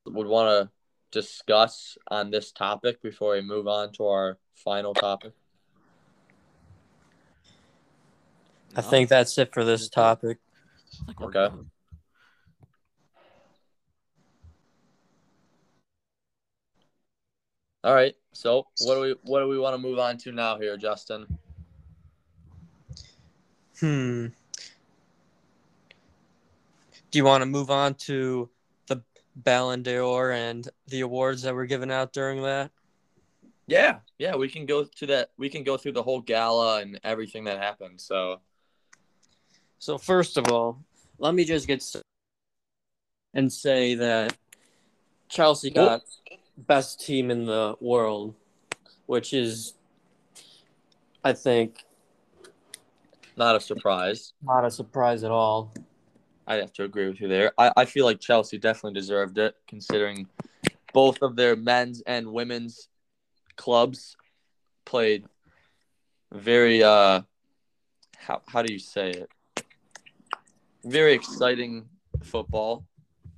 would want to discuss on this topic before we move on to our final topic? I think that's it for this topic. I think we're Okay. All right. So what do we what do we want to move on to now here, Justin? Hmm. Do you want to move on to the Ballon d'Or and the awards that were given out during that? Yeah, yeah, we can go to that. We can go through the whole gala and everything that happened. So So first of all, let me just get started and say that Chelsea got best team in the world, which is, I think, not a surprise. not a surprise at all. I'd have to agree with you there. I, I feel like Chelsea definitely deserved it, considering both of their men's and women's clubs played very uh how how do you say it? Very exciting football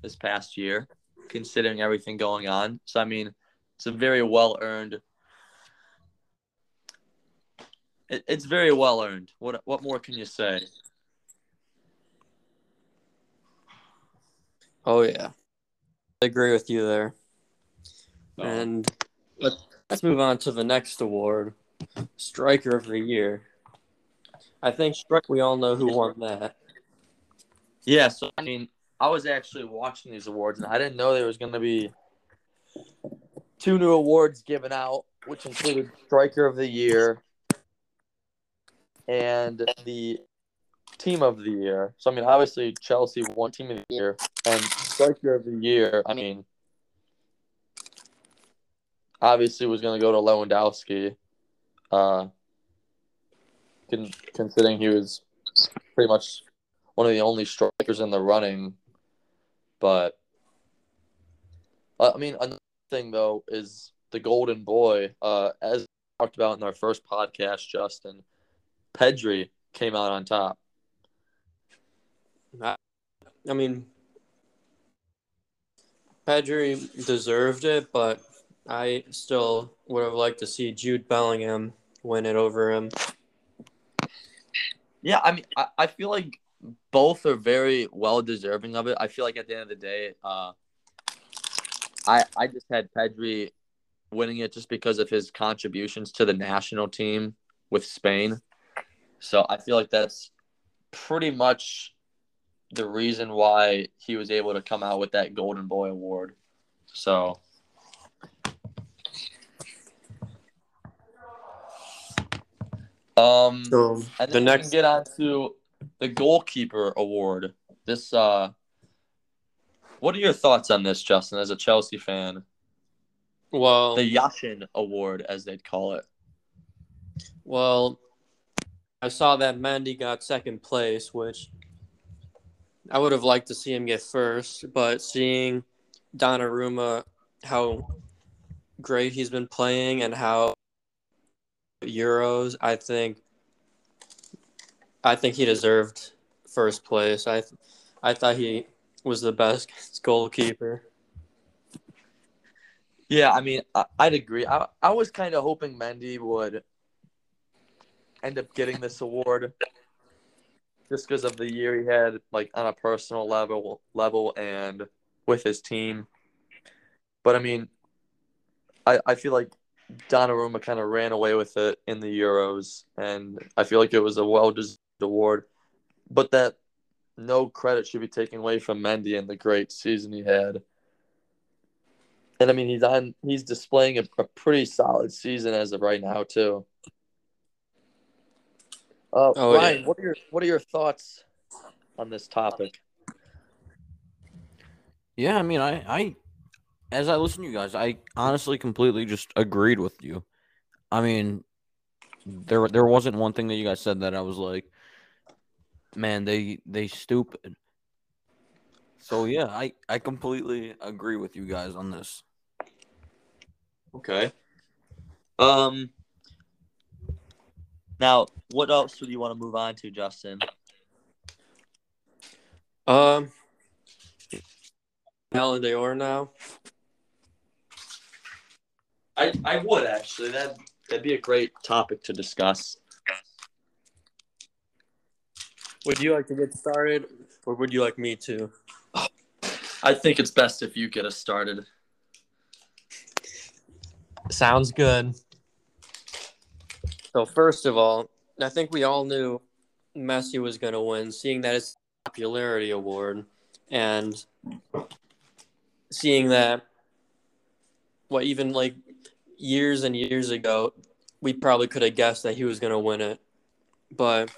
this past year, considering everything going on. So I mean, it's a very well earned. It, it's very well earned. What what more can you say? Oh yeah, I agree with you there. So- And let's let's move on to the next award, Striker of the Year. I think we all know who won that. Yeah, so I mean, I was actually watching these awards, and I didn't know there was going to be two new awards given out, which included Striker of the Year and the Team of the Year. So I mean, obviously Chelsea won Team of the Year, and Striker of the Year. I mean, obviously was going to go to Lewandowski, uh, con- considering he was pretty much one of the only strikers in the running. But I mean, another thing though is the Golden Boy. Uh, as talked about in our first podcast, Justin Pedri came out on top. I mean, Pedri deserved it, but I still would have liked to see Jude Bellingham win it over him. Yeah, I mean, I, I feel like both are very well deserving of it. I feel like at the end of the day, uh, I I just had Pedri winning it just because of his contributions to the national team with Spain. So I feel like that's pretty much the reason why he was able to come out with that Golden Boy award. So um So and the next, we can get on to the goalkeeper award. This uh what are your thoughts on this, Justin, as a Chelsea fan? well, The Yashin Award, as they'd call it. well, I saw that Mendy got second place, which I would have liked to see him get first, but seeing Donnarumma, how great he's been playing and how Euros, I think, I think he deserved first place. I, I thought he was the best goalkeeper. Yeah, I mean, I, I'd agree. I, I was kind of hoping Mendy would end up getting this award just because of the year he had, like on a personal level, level and with his team. But I mean, I I feel like Donnarumma kind of ran away with it in the Euros, and I feel like it was a well-deserved award. But that no credit should be taken away from Mendy and the great season he had. And I mean, he's on. He's displaying a, a pretty solid season as of right now, too. Uh, Oh, Ryan, yeah. what are your what are your thoughts on this topic? Yeah, I mean, I, I, as I listen to you guys, I honestly completely just agreed with you. I mean, there, there wasn't one thing that you guys said that I was like, man, they, they stupid. So yeah, I, I completely agree with you guys on this. Okay. Um. Now, what else do you want to move on to, Justin? Um, Ballon d'Or now. I I would actually. That that'd be a great topic to discuss. Would you like to get started, or would you like me to? I think it's best if you get us started. Sounds good. So first of all, I think we all knew Messi was going to win, seeing that it's popularity award, and seeing that what even like years and years ago, we probably could have guessed that he was going to win it, but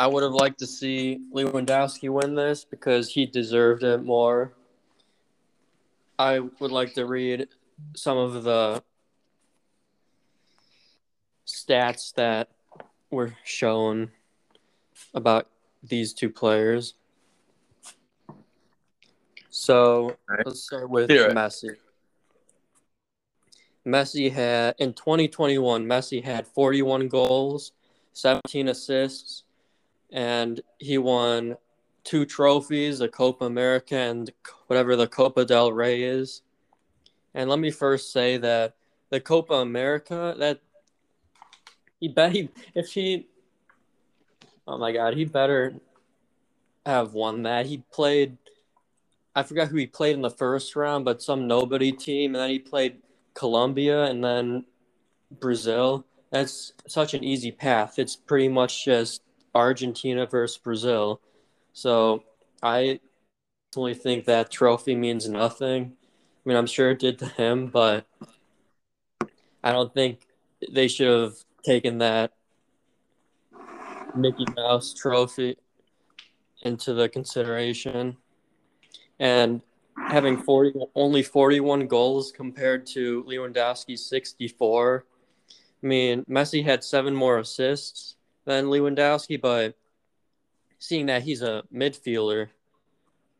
I would have liked to see Lewandowski win this because he deserved it more. I would like to read some of the stats that were shown about these two players. So Alright. let's start with Hear it. Messi. Messi had in 2021, Messi had 41 goals, 17 assists, and he won two trophies, the Copa America and whatever the Copa del Rey is. And let me first say that the Copa America, that he bet he if he oh my god, he better have won that. He played I forgot who he played in the first round, but some nobody team, and then he played Colombia and then Brazil. That's such an easy path. It's pretty much just Argentina versus Brazil. So I personally think that trophy means nothing. I mean, I'm sure it did to him, but I don't think they should have taken that Mickey Mouse trophy into the consideration. And having 40 only 41 goals compared to Lewandowski's 64. I mean, Messi had seven more assists than Lewandowski, but seeing that he's a midfielder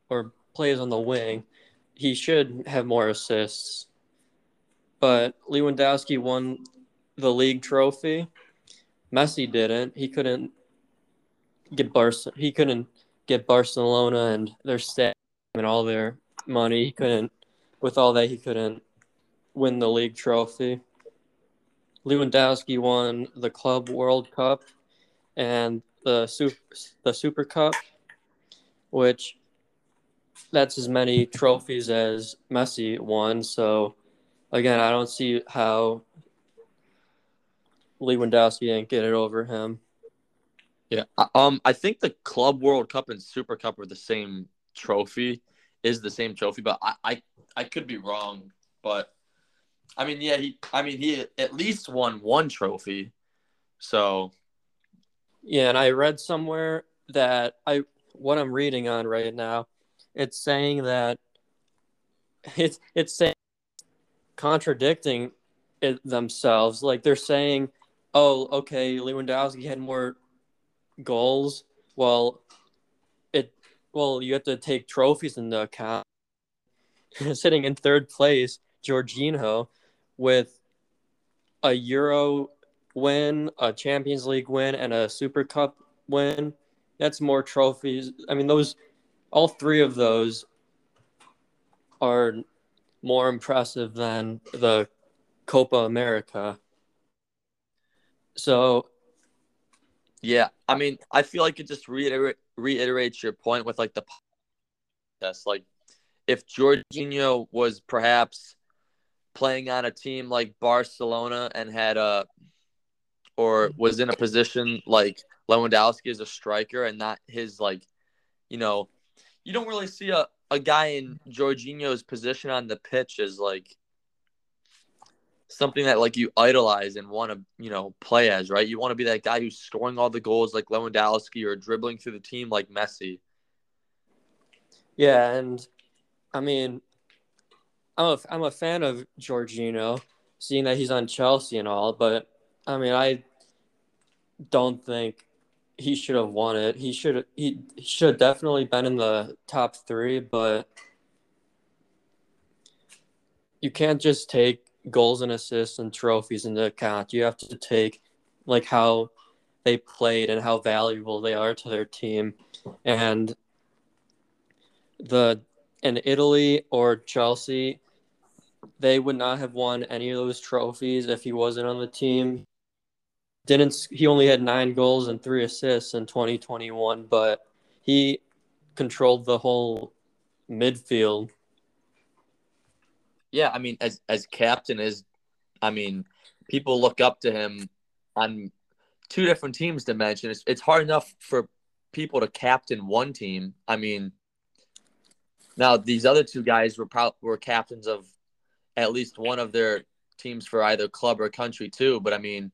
or plays on the wing, he should have more assists. But Lewandowski won the league trophy. Messi didn't. He couldn't get Barca. He couldn't get Barcelona and their staff and all their money. He couldn't, with all that, he couldn't win the league trophy. Lewandowski won the Club World Cup and the Super, the Super Cup, which that's as many trophies as Messi won. So again, I don't see how Lewandowski didn't get it over him. Yeah. Um, I think the Club World Cup and Super Cup are the same trophy, is the same trophy, but I, I, I could be wrong. But I mean, yeah, he, I mean, he at least won one trophy. So, yeah, and I read somewhere that I, what I'm reading on right now, it's saying that it's it's saying contradicting it themselves. Like they're saying, "Oh, okay, Lewandowski had more goals." Well, it well you have to take trophies into account. Sitting in third place, Jorginho, with a Euro win, a Champions League win, and a Super Cup win. That's more trophies. I mean, those all three of those are more impressive than the Copa America. So, yeah, I mean, I feel like it just reiterate, reiterates your point with like the test. Like, if Jorginho was perhaps playing on a team like Barcelona and had a, or mm-hmm. was in a position like Lewandowski as a striker and not his like, you know, you don't really see a, a guy in Jorginho's position on the pitch as like something that like you idolize and want to you know play as right. You want to be that guy who's scoring all the goals like Lewandowski or dribbling through the team like Messi. Yeah, and I mean, I'm a, I'm a fan of Jorginho, seeing that he's on Chelsea and all, but I mean, I don't think he should have won it. He should he, he should have definitely been in the top three, but you can't just take goals and assists and trophies into account. You have to take like how they played and how valuable they are to their team. And the in Italy or Chelsea, they would not have won any of those trophies if he wasn't on the team didn't he only had nine goals and three assists in 2021, but he controlled the whole midfield. Yeah, I mean, as as captain is, I mean, people look up to him on two different teams to mention. It's it's hard enough for people to captain one team. I mean, now these other two guys were pro- were captains of at least one of their teams for either club or country too. But I mean,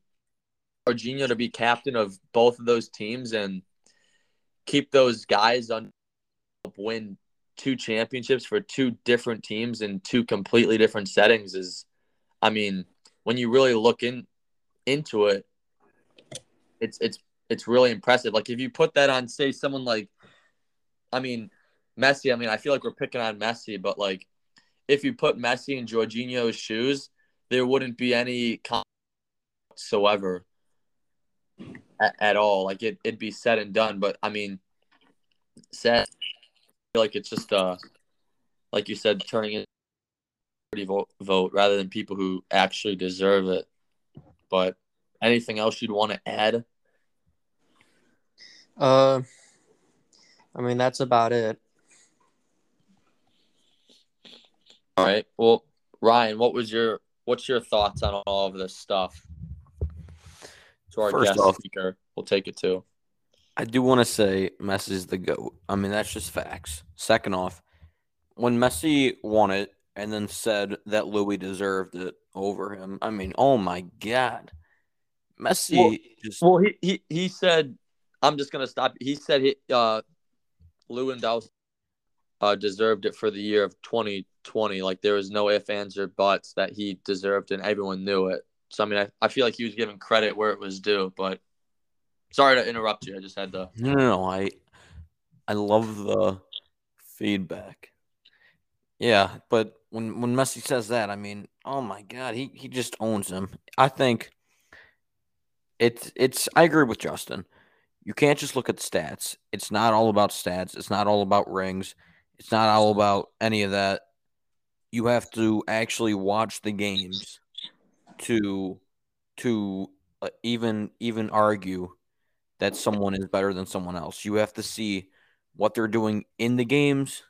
Jorginho to be captain of both of those teams and keep those guys on win two championships for two different teams in two completely different settings is I mean, when you really look in into it, it's it's it's really impressive. Like if you put that on say someone like I mean, Messi, I mean, I feel like we're picking on Messi, but like if you put Messi in Jorginho's shoes, there wouldn't be any whatsoever at, at all. Like it, it'd be said and done. But I mean, said, I feel like it's just uh, like you said, turning in vote, vote rather than people who actually deserve it. But anything else you'd want to add? Uh, I mean that's about it. All right. Well, Ryan, what was your what's your thoughts on all of this stuff? To our First guest off, speaker. We'll take it too. I do want to say Messi's the GOAT. I mean, that's just facts. Second off, when Messi won it and then said that Lewy deserved it over him, I mean, oh my God. Messi well, just. Well, he, he, he said, I'm just going to stop. He said he, uh, Lewandowski uh, deserved it for the year of 2020. Like, there was no ifs, ands, or buts that he deserved, and everyone knew it. So I mean, I, I feel like he was giving credit where it was due. But sorry to interrupt you. I just had to. No, no, no. I I love the feedback. Yeah, but when when Messi says that, I mean, oh my god, he he just owns him. I think it's it's. I agree with Justin. you can't just look at stats. It's not all about stats. It's not all about rings. It's not all about any of that. You have to actually watch the games to to uh, even even argue that someone is better than someone else. You have to see what they're doing in the games,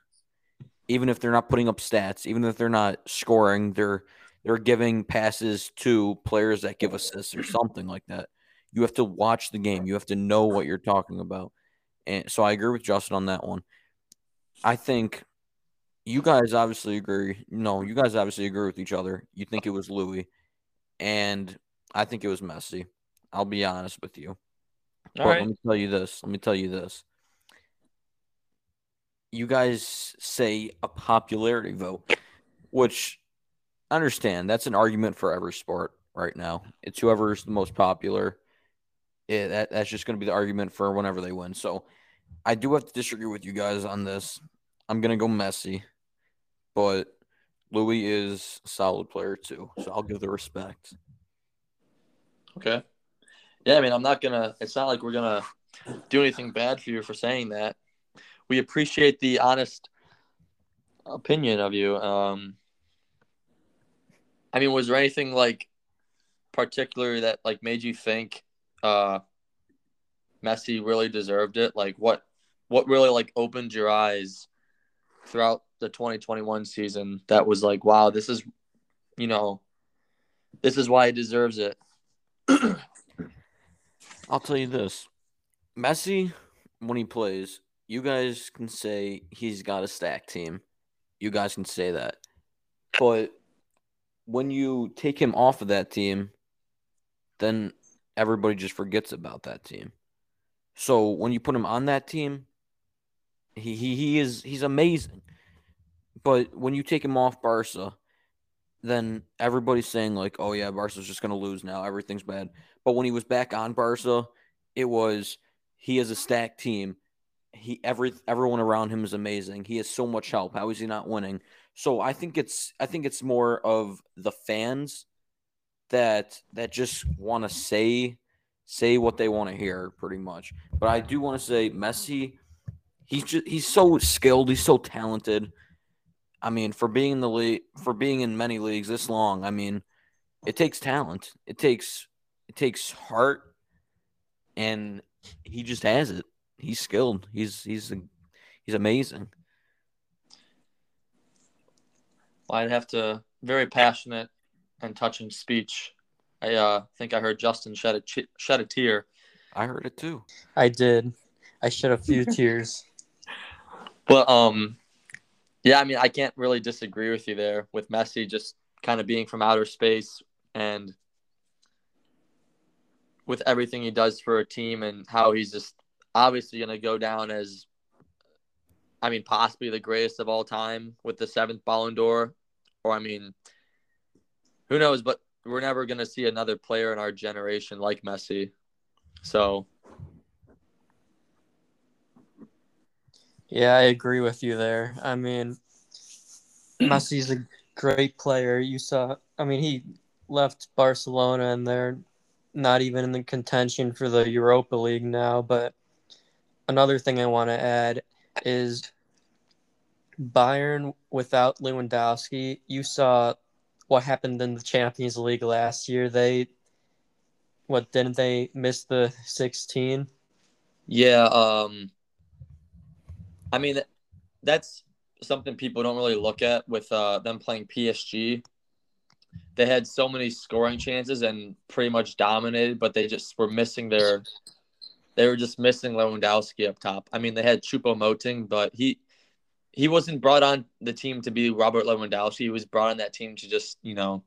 even if they're not putting up stats, even if they're not scoring, they're they're giving passes to players that give assists or something like that. You have to watch the game. You have to know what you're talking about. And so I agree with Justin on that one. I think you guys obviously agree. No, you guys obviously agree with each other. You think it was Lewy, and I think it was Messi. I'll be honest with you. All but right. let me tell you this. Let me tell you this. You guys say a popularity vote, which I understand that's an argument for every sport right now. It's whoever's the most popular. Yeah, that, that's just going to be the argument for whenever they win. So I do have to disagree with you guys on this. I'm going to go Messi, but Lewy is a solid player too. So I'll give the respect. Okay. Yeah, I mean, I'm not gonna. It's not like we're gonna do anything bad for you for saying that. We appreciate the honest opinion of you. Um, I mean, was there anything like particular that like made you think uh, Messi really deserved it? Like, what what really like opened your eyes throughout the 2021 season? That was like, wow, this is, you know, this is why he deserves it. I'll tell you this. Messi, when he plays, you guys can say he's got a stack team. You guys can say that. But when you take him off of that team, then everybody just forgets about that team. So when you put him on that team, he he, he is he's amazing. But when you take him off Barca, then everybody's saying like, "Oh yeah, Barca's just gonna lose now. Everything's bad." But when he was back on Barca, it was he has a stacked team. He every everyone around him is amazing. He has so much help. How is he not winning? So I think it's I think it's more of the fans that that just want to say say what they want to hear pretty much. But I do want to say Messi he's just he's so skilled, he's so talented. I mean, for being in the league, for being in many leagues this long, I mean, it takes talent. It takes it takes heart, and he just has it. He's skilled. He's he's he's amazing. I'd have to very passionate and touching speech. I uh, think I heard Justin shed a ch- shed a tear. I heard it too. I did. I shed a few tears. But um, yeah, I mean, I can't really disagree with you there with Messi just kind of being from outer space and with everything he does for a team and how he's just obviously going to go down as, I mean, possibly the greatest of all time with the seventh Ballon d'Or. Or, I mean, who knows? But we're never going to see another player in our generation like Messi. So, Yeah, I agree with you there. I mean, Messi's a great player. You saw, I mean, he left Barcelona and they're not even in the contention for the Europa League now. But another thing I want to add is Bayern without Lewandowski. You saw what happened in the Champions League last year. They, what, didn't they miss the 16? yeah, um, I mean, that's something people don't really look at with uh, them playing PSG. They had so many scoring chances and pretty much dominated, but they just were missing their. They were just missing Lewandowski up top. I mean, they had Choupo-Moting, but he he wasn't brought on the team to be Robert Lewandowski. He was brought on that team to just you know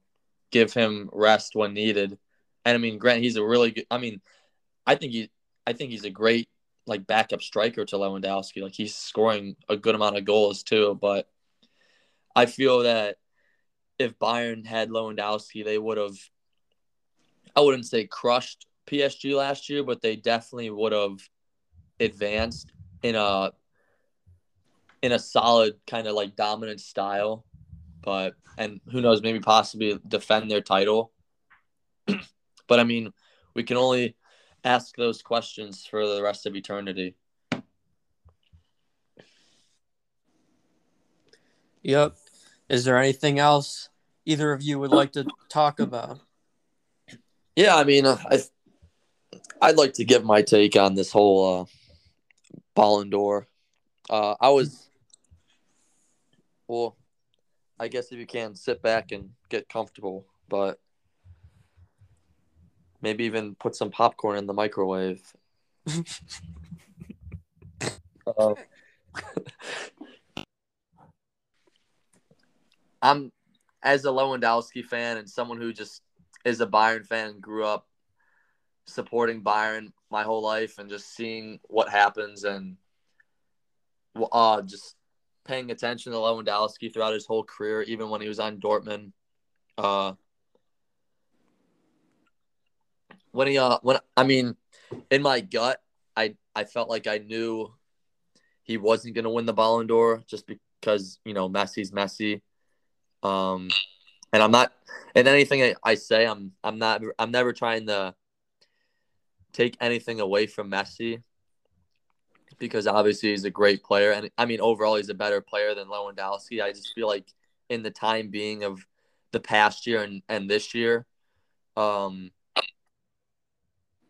give him rest when needed. And I mean, Grant, he's a really good. I mean, I think he I think he's a great like backup striker to Lewandowski. Like he's scoring a good amount of goals too. But I feel that if Bayern had Lewandowski, they would have. I wouldn't say crushed PSG last year, but they definitely would have advanced in a in a solid kind of like dominant style. But and who knows, maybe possibly defend their title. but I mean, we can only ask those questions for the rest of eternity. Yep. Is there anything else either of you would like to talk about? Yeah, I mean, I I'd like to give my take on this whole uh, Ballon d'Or. Uh, I was, well, I guess if you can sit back and get comfortable, but maybe even put some popcorn in the microwave. uh, I'm as a Lewandowski fan and someone who just is a Bayern fan and grew up supporting Bayern my whole life and just seeing what happens and uh, just paying attention to Lewandowski throughout his whole career, even when he was on Dortmund. Uh, when he uh when I mean, in my gut, I I felt like I knew he wasn't gonna win the Ballon d'Or just because you know Messi's Messi. Um, and I'm not, and anything I, I say, I'm I'm not I'm never trying to take anything away from Messi because obviously he's a great player, and I mean overall he's a better player than Lewandowski. I just feel like in the time being of the past year and and this year, um,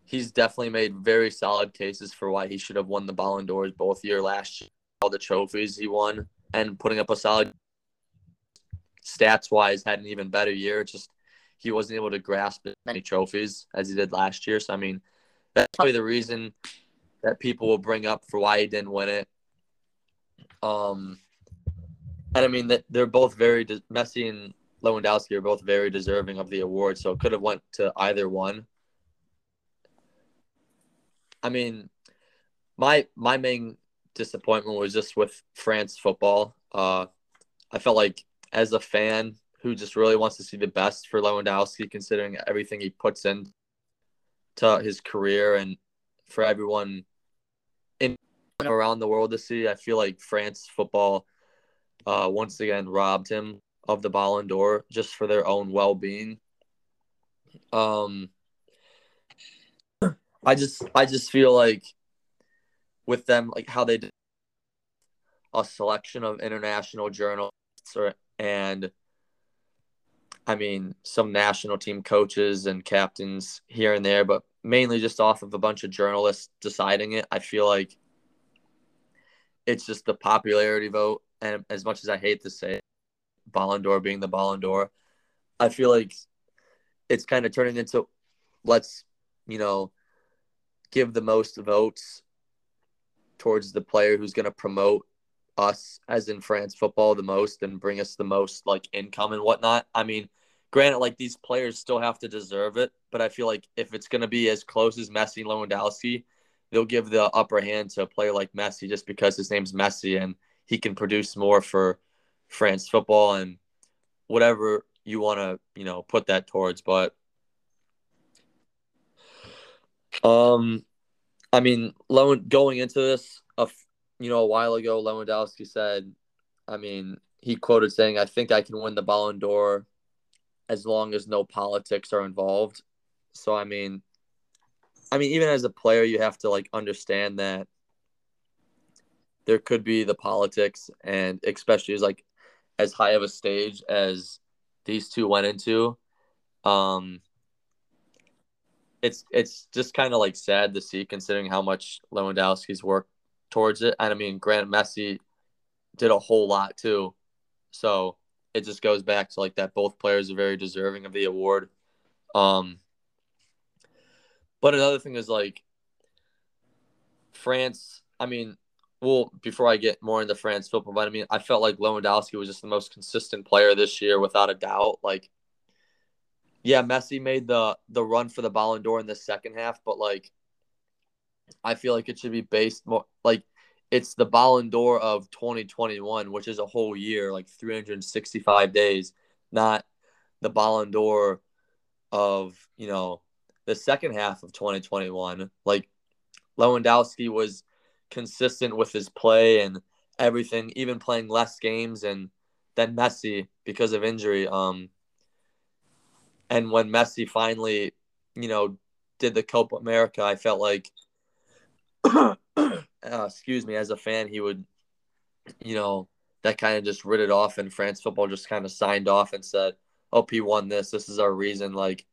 he's definitely made very solid cases for why he should have won the Ballon d'Ors both year last year, all the trophies he won, and putting up a solid stats wise had an even better year. It's just he wasn't able to grasp as many trophies as he did last year. So I mean, that's probably the reason that people will bring up for why he didn't win it. Um, and I mean that they're both very de- Messi and Lewandowski are both very deserving of the award, so it could have went to either one. I mean, my my main disappointment was just with France football. Uh, I felt like as a fan who just really wants to see the best for Lewandowski, considering everything he puts in to his career and for everyone in around the world to see. I feel like France football uh, once again robbed him of the Ballon d'Or just for their own well being. Um, I just I just feel like with them like how they did a selection of international journalists or and I mean some national team coaches and captains here and there, but mainly just off of a bunch of journalists deciding it. I feel like it's just the popularity vote, and as much as I hate to say, Ballon d'Or being the Ballon d'Or, I feel like it's kind of turning into let's you know give the most votes towards the player who's going to promote us as in France football the most and bring us the most like income and whatnot. I mean, granted, like these players still have to deserve it, but I feel like if it's going to be as close as Messi and Lewandowski, they'll give the upper hand to a player like Messi just because his name's Messi and he can produce more for France football and whatever you want to, you know, put that towards. But, um, I mean, going into this, a you know, a while ago, Lewandowski said, I mean, he quoted saying, I think I can win the Ballon d'Or as long as no politics are involved. So, I mean, I mean, even as a player, you have to like understand that there could be the politics, and especially as like as high of a stage as these two went into, um, it's it's just kind of like sad to see considering how much Lewandowski's worked towards it. And I mean, Grant Messi did a whole lot too. So it just goes back to like that both players are very deserving of the award. Um, but another thing is like France. I mean, well, before I get more into France football, but I mean, I felt like Lewandowski was just the most consistent player this year, without a doubt. Like, yeah, Messi made the the run for the Ballon d'Or in the second half, but like I feel like it should be based more like it's the Ballon d'Or of 2021, which is a whole year, like 365 days, not the Ballon d'Or of, you know, the second half of 2021. Like Lewandowski was consistent with his play and everything, even playing less games and then Messi because of injury. Um, and when Messi finally, you know, did the Copa America, I felt like, uh, excuse me, as a fan, he would, you know, that kind of just rid it off, and France football just kind of signed off and said, "Oh, he won this. This is our reason." Like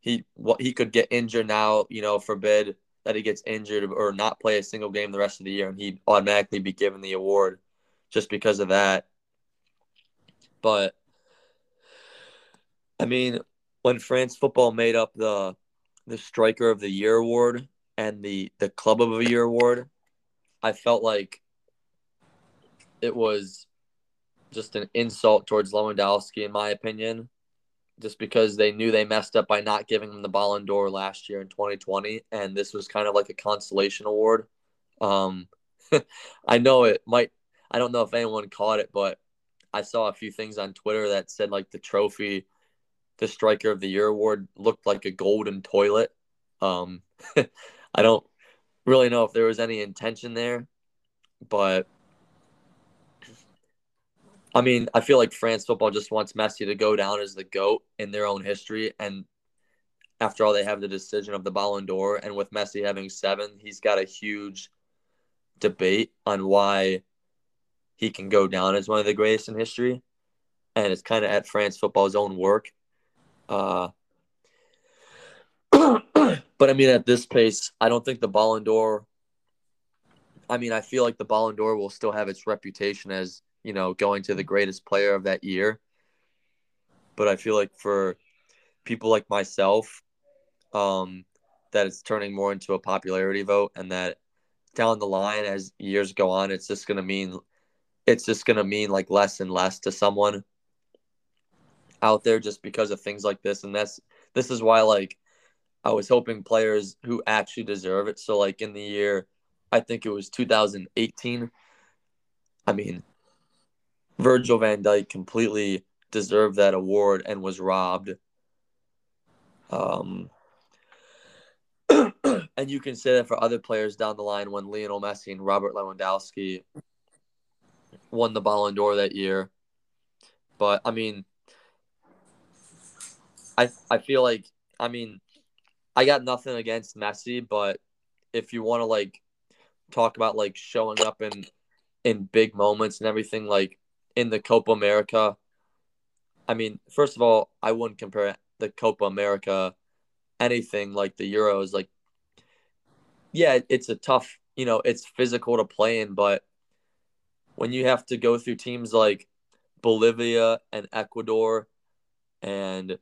he what he could get injured now, you know, forbid that he gets injured or not play a single game the rest of the year, and he'd automatically be given the award just because of that. But I mean, when France football made up the the striker of the year award and the the club of the year award, I felt like it was just an insult towards Lewandowski, in my opinion, just because they knew they messed up by not giving him the Ballon d'Or last year in 2020, and this was kind of like a consolation award. Um, I know it might. I don't know if anyone caught it, but I saw a few things on Twitter that said like the trophy, the Striker of the Year award looked like a golden toilet. Um, I don't really know if there was any intention there, but I mean, I feel like France football just wants Messi to go down as the GOAT in their own history. And after all, they have the decision of the Ballon d'Or. And with Messi having seven, he's got a huge debate on why he can go down as one of the greatest in history. And it's kind of at France football's own work. Uh, but I mean, at this pace, I don't think the Ballon d'Or. I mean, I feel like the Ballon d'Or will still have its reputation as you know, going to the greatest player of that year. But I feel like for people like myself, um, that it's turning more into a popularity vote, and that down the line as years go on, it's just gonna mean it's just gonna mean like less and less to someone out there just because of things like this. And that's this is why like I was hoping players who actually deserve it. So like in the year, I think it was 2018. I mean, Virgil van Dijk completely deserved that award and was robbed. Um, and you can say that for other players down the line when Lionel Messi and Robert Lewandowski won the Ballon d'Or that year. But I mean, I I feel like I mean, I got nothing against Messi, but if you want to like talk about like showing up in in big moments and everything, like in the Copa America. I mean, first of all, I wouldn't compare the Copa America anything like the Euros. Like, yeah, it's a tough, you know, it's physical to play in, but when you have to go through teams like Bolivia and Ecuador and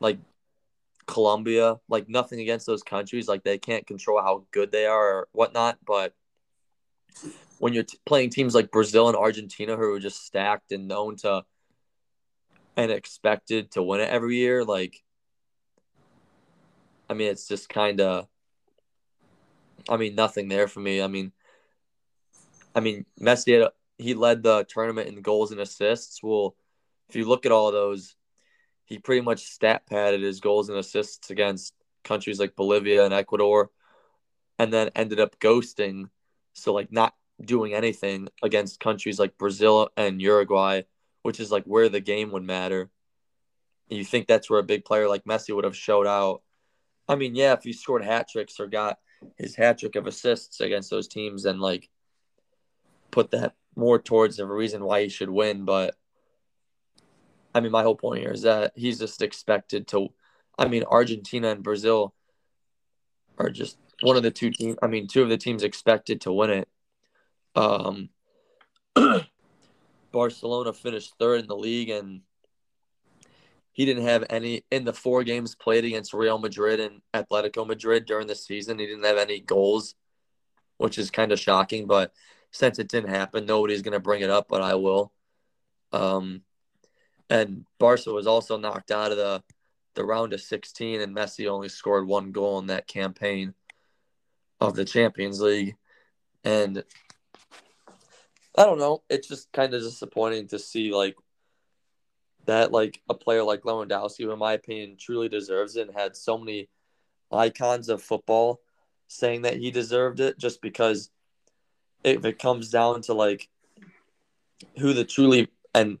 like Colombia, like nothing against those countries, like they can't control how good they are or whatnot, but when you're t- playing teams like Brazil and Argentina who are just stacked and known to and expected to win it every year, like I mean, it's just kind of I mean, nothing there for me. I mean, I mean, Messi had, he led the tournament in goals and assists. Well, if you look at all those, he pretty much stat padded his goals and assists against countries like Bolivia and Ecuador, and then ended up ghosting. So like not doing anything against countries like Brazil and Uruguay, which is like where the game would matter. You think that's where a big player like Messi would have showed out. I mean, yeah, if he scored hat tricks or got his hat trick of assists against those teams and like put that more towards the reason why he should win. But I mean, my whole point here is that he's just expected to. I mean, Argentina and Brazil are just one of the two teams. I mean, two of the teams expected to win it. Um, Barcelona finished third in the league, and he didn't have any in the four games played against Real Madrid and Atletico Madrid during the season. He didn't have any goals, which is kind of shocking. But since it didn't happen, nobody's going to bring it up, but I will. Um, and Barca was also knocked out of the the round of 16, and Messi only scored one goal in that campaign of the Champions League. And I don't know. It's just kind of disappointing to see like that, like a player like Lewandowski, who in my opinion truly deserves it, and had so many icons of football saying that he deserved it, just because if it comes down to like who the truly and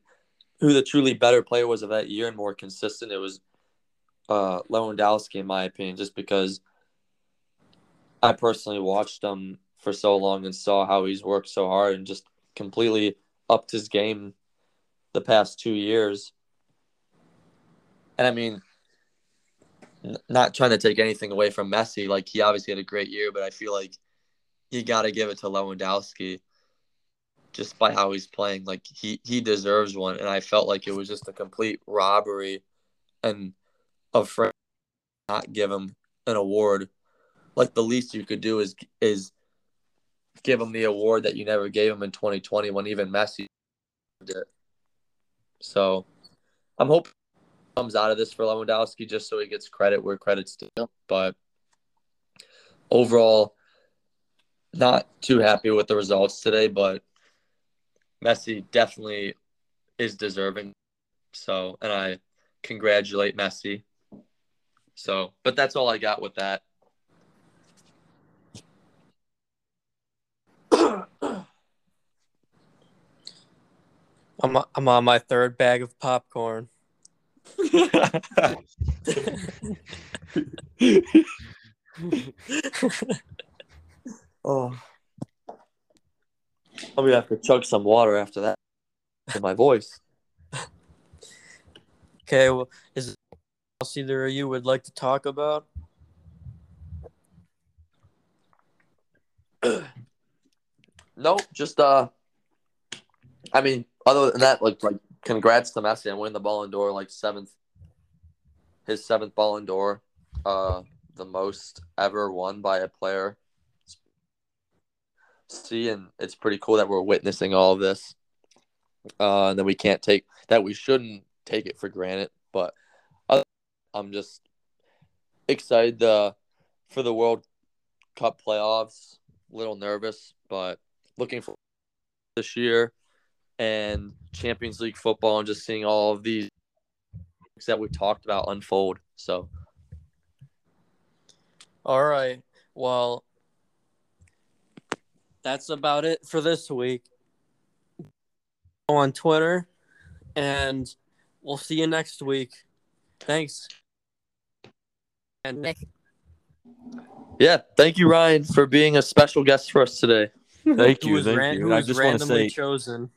who the truly better player was of that year and more consistent, it was uh, Lewandowski, in my opinion, just because I personally watched him for so long and saw how he's worked so hard and just completely upped his game the past two years. And I mean, not trying to take anything away from Messi, like he obviously had a great year, but I feel like you got to give it to Lewandowski just by how he's playing. Like he he deserves one, and I felt like it was just a complete robbery and a friend not give him an award. Like the least you could do is is give him the award that you never gave him in 2020 when even Messi did. So I'm hoping comes out of this for Lewandowski just so he gets credit where credit's due. But overall, not too happy with the results today, but Messi definitely is deserving. So, and I congratulate Messi. So, but that's all I got with that. I'm I'm on my third bag of popcorn. oh. I'm gonna have to chug some water after that. For my voice. Okay, well, is else either of you would like to talk about? No, just uh I mean, other than that, like like congrats to Messi on winning the Ballon d'Or, like seventh his seventh Ballon d'Or, uh the most ever won by a player. See, and it's pretty cool that we're witnessing all of this. Uh, and that we can't take that we shouldn't take it for granted. But I'm just excited uh, for the World Cup playoffs. A little nervous, but looking for this year and Champions League football and just seeing all of these that we talked about unfold. So, all right. Well, that's about it for this week. On Twitter, and we'll see you next week. Thanks. And Nick. Yeah, thank you, Ryan, for being a special guest for us today. Thank you, thank ran- you. I just want to say, chosen.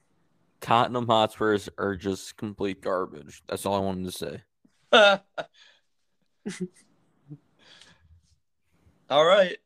Tottenham Hotspurs are just complete garbage. That's all I wanted to say. all right.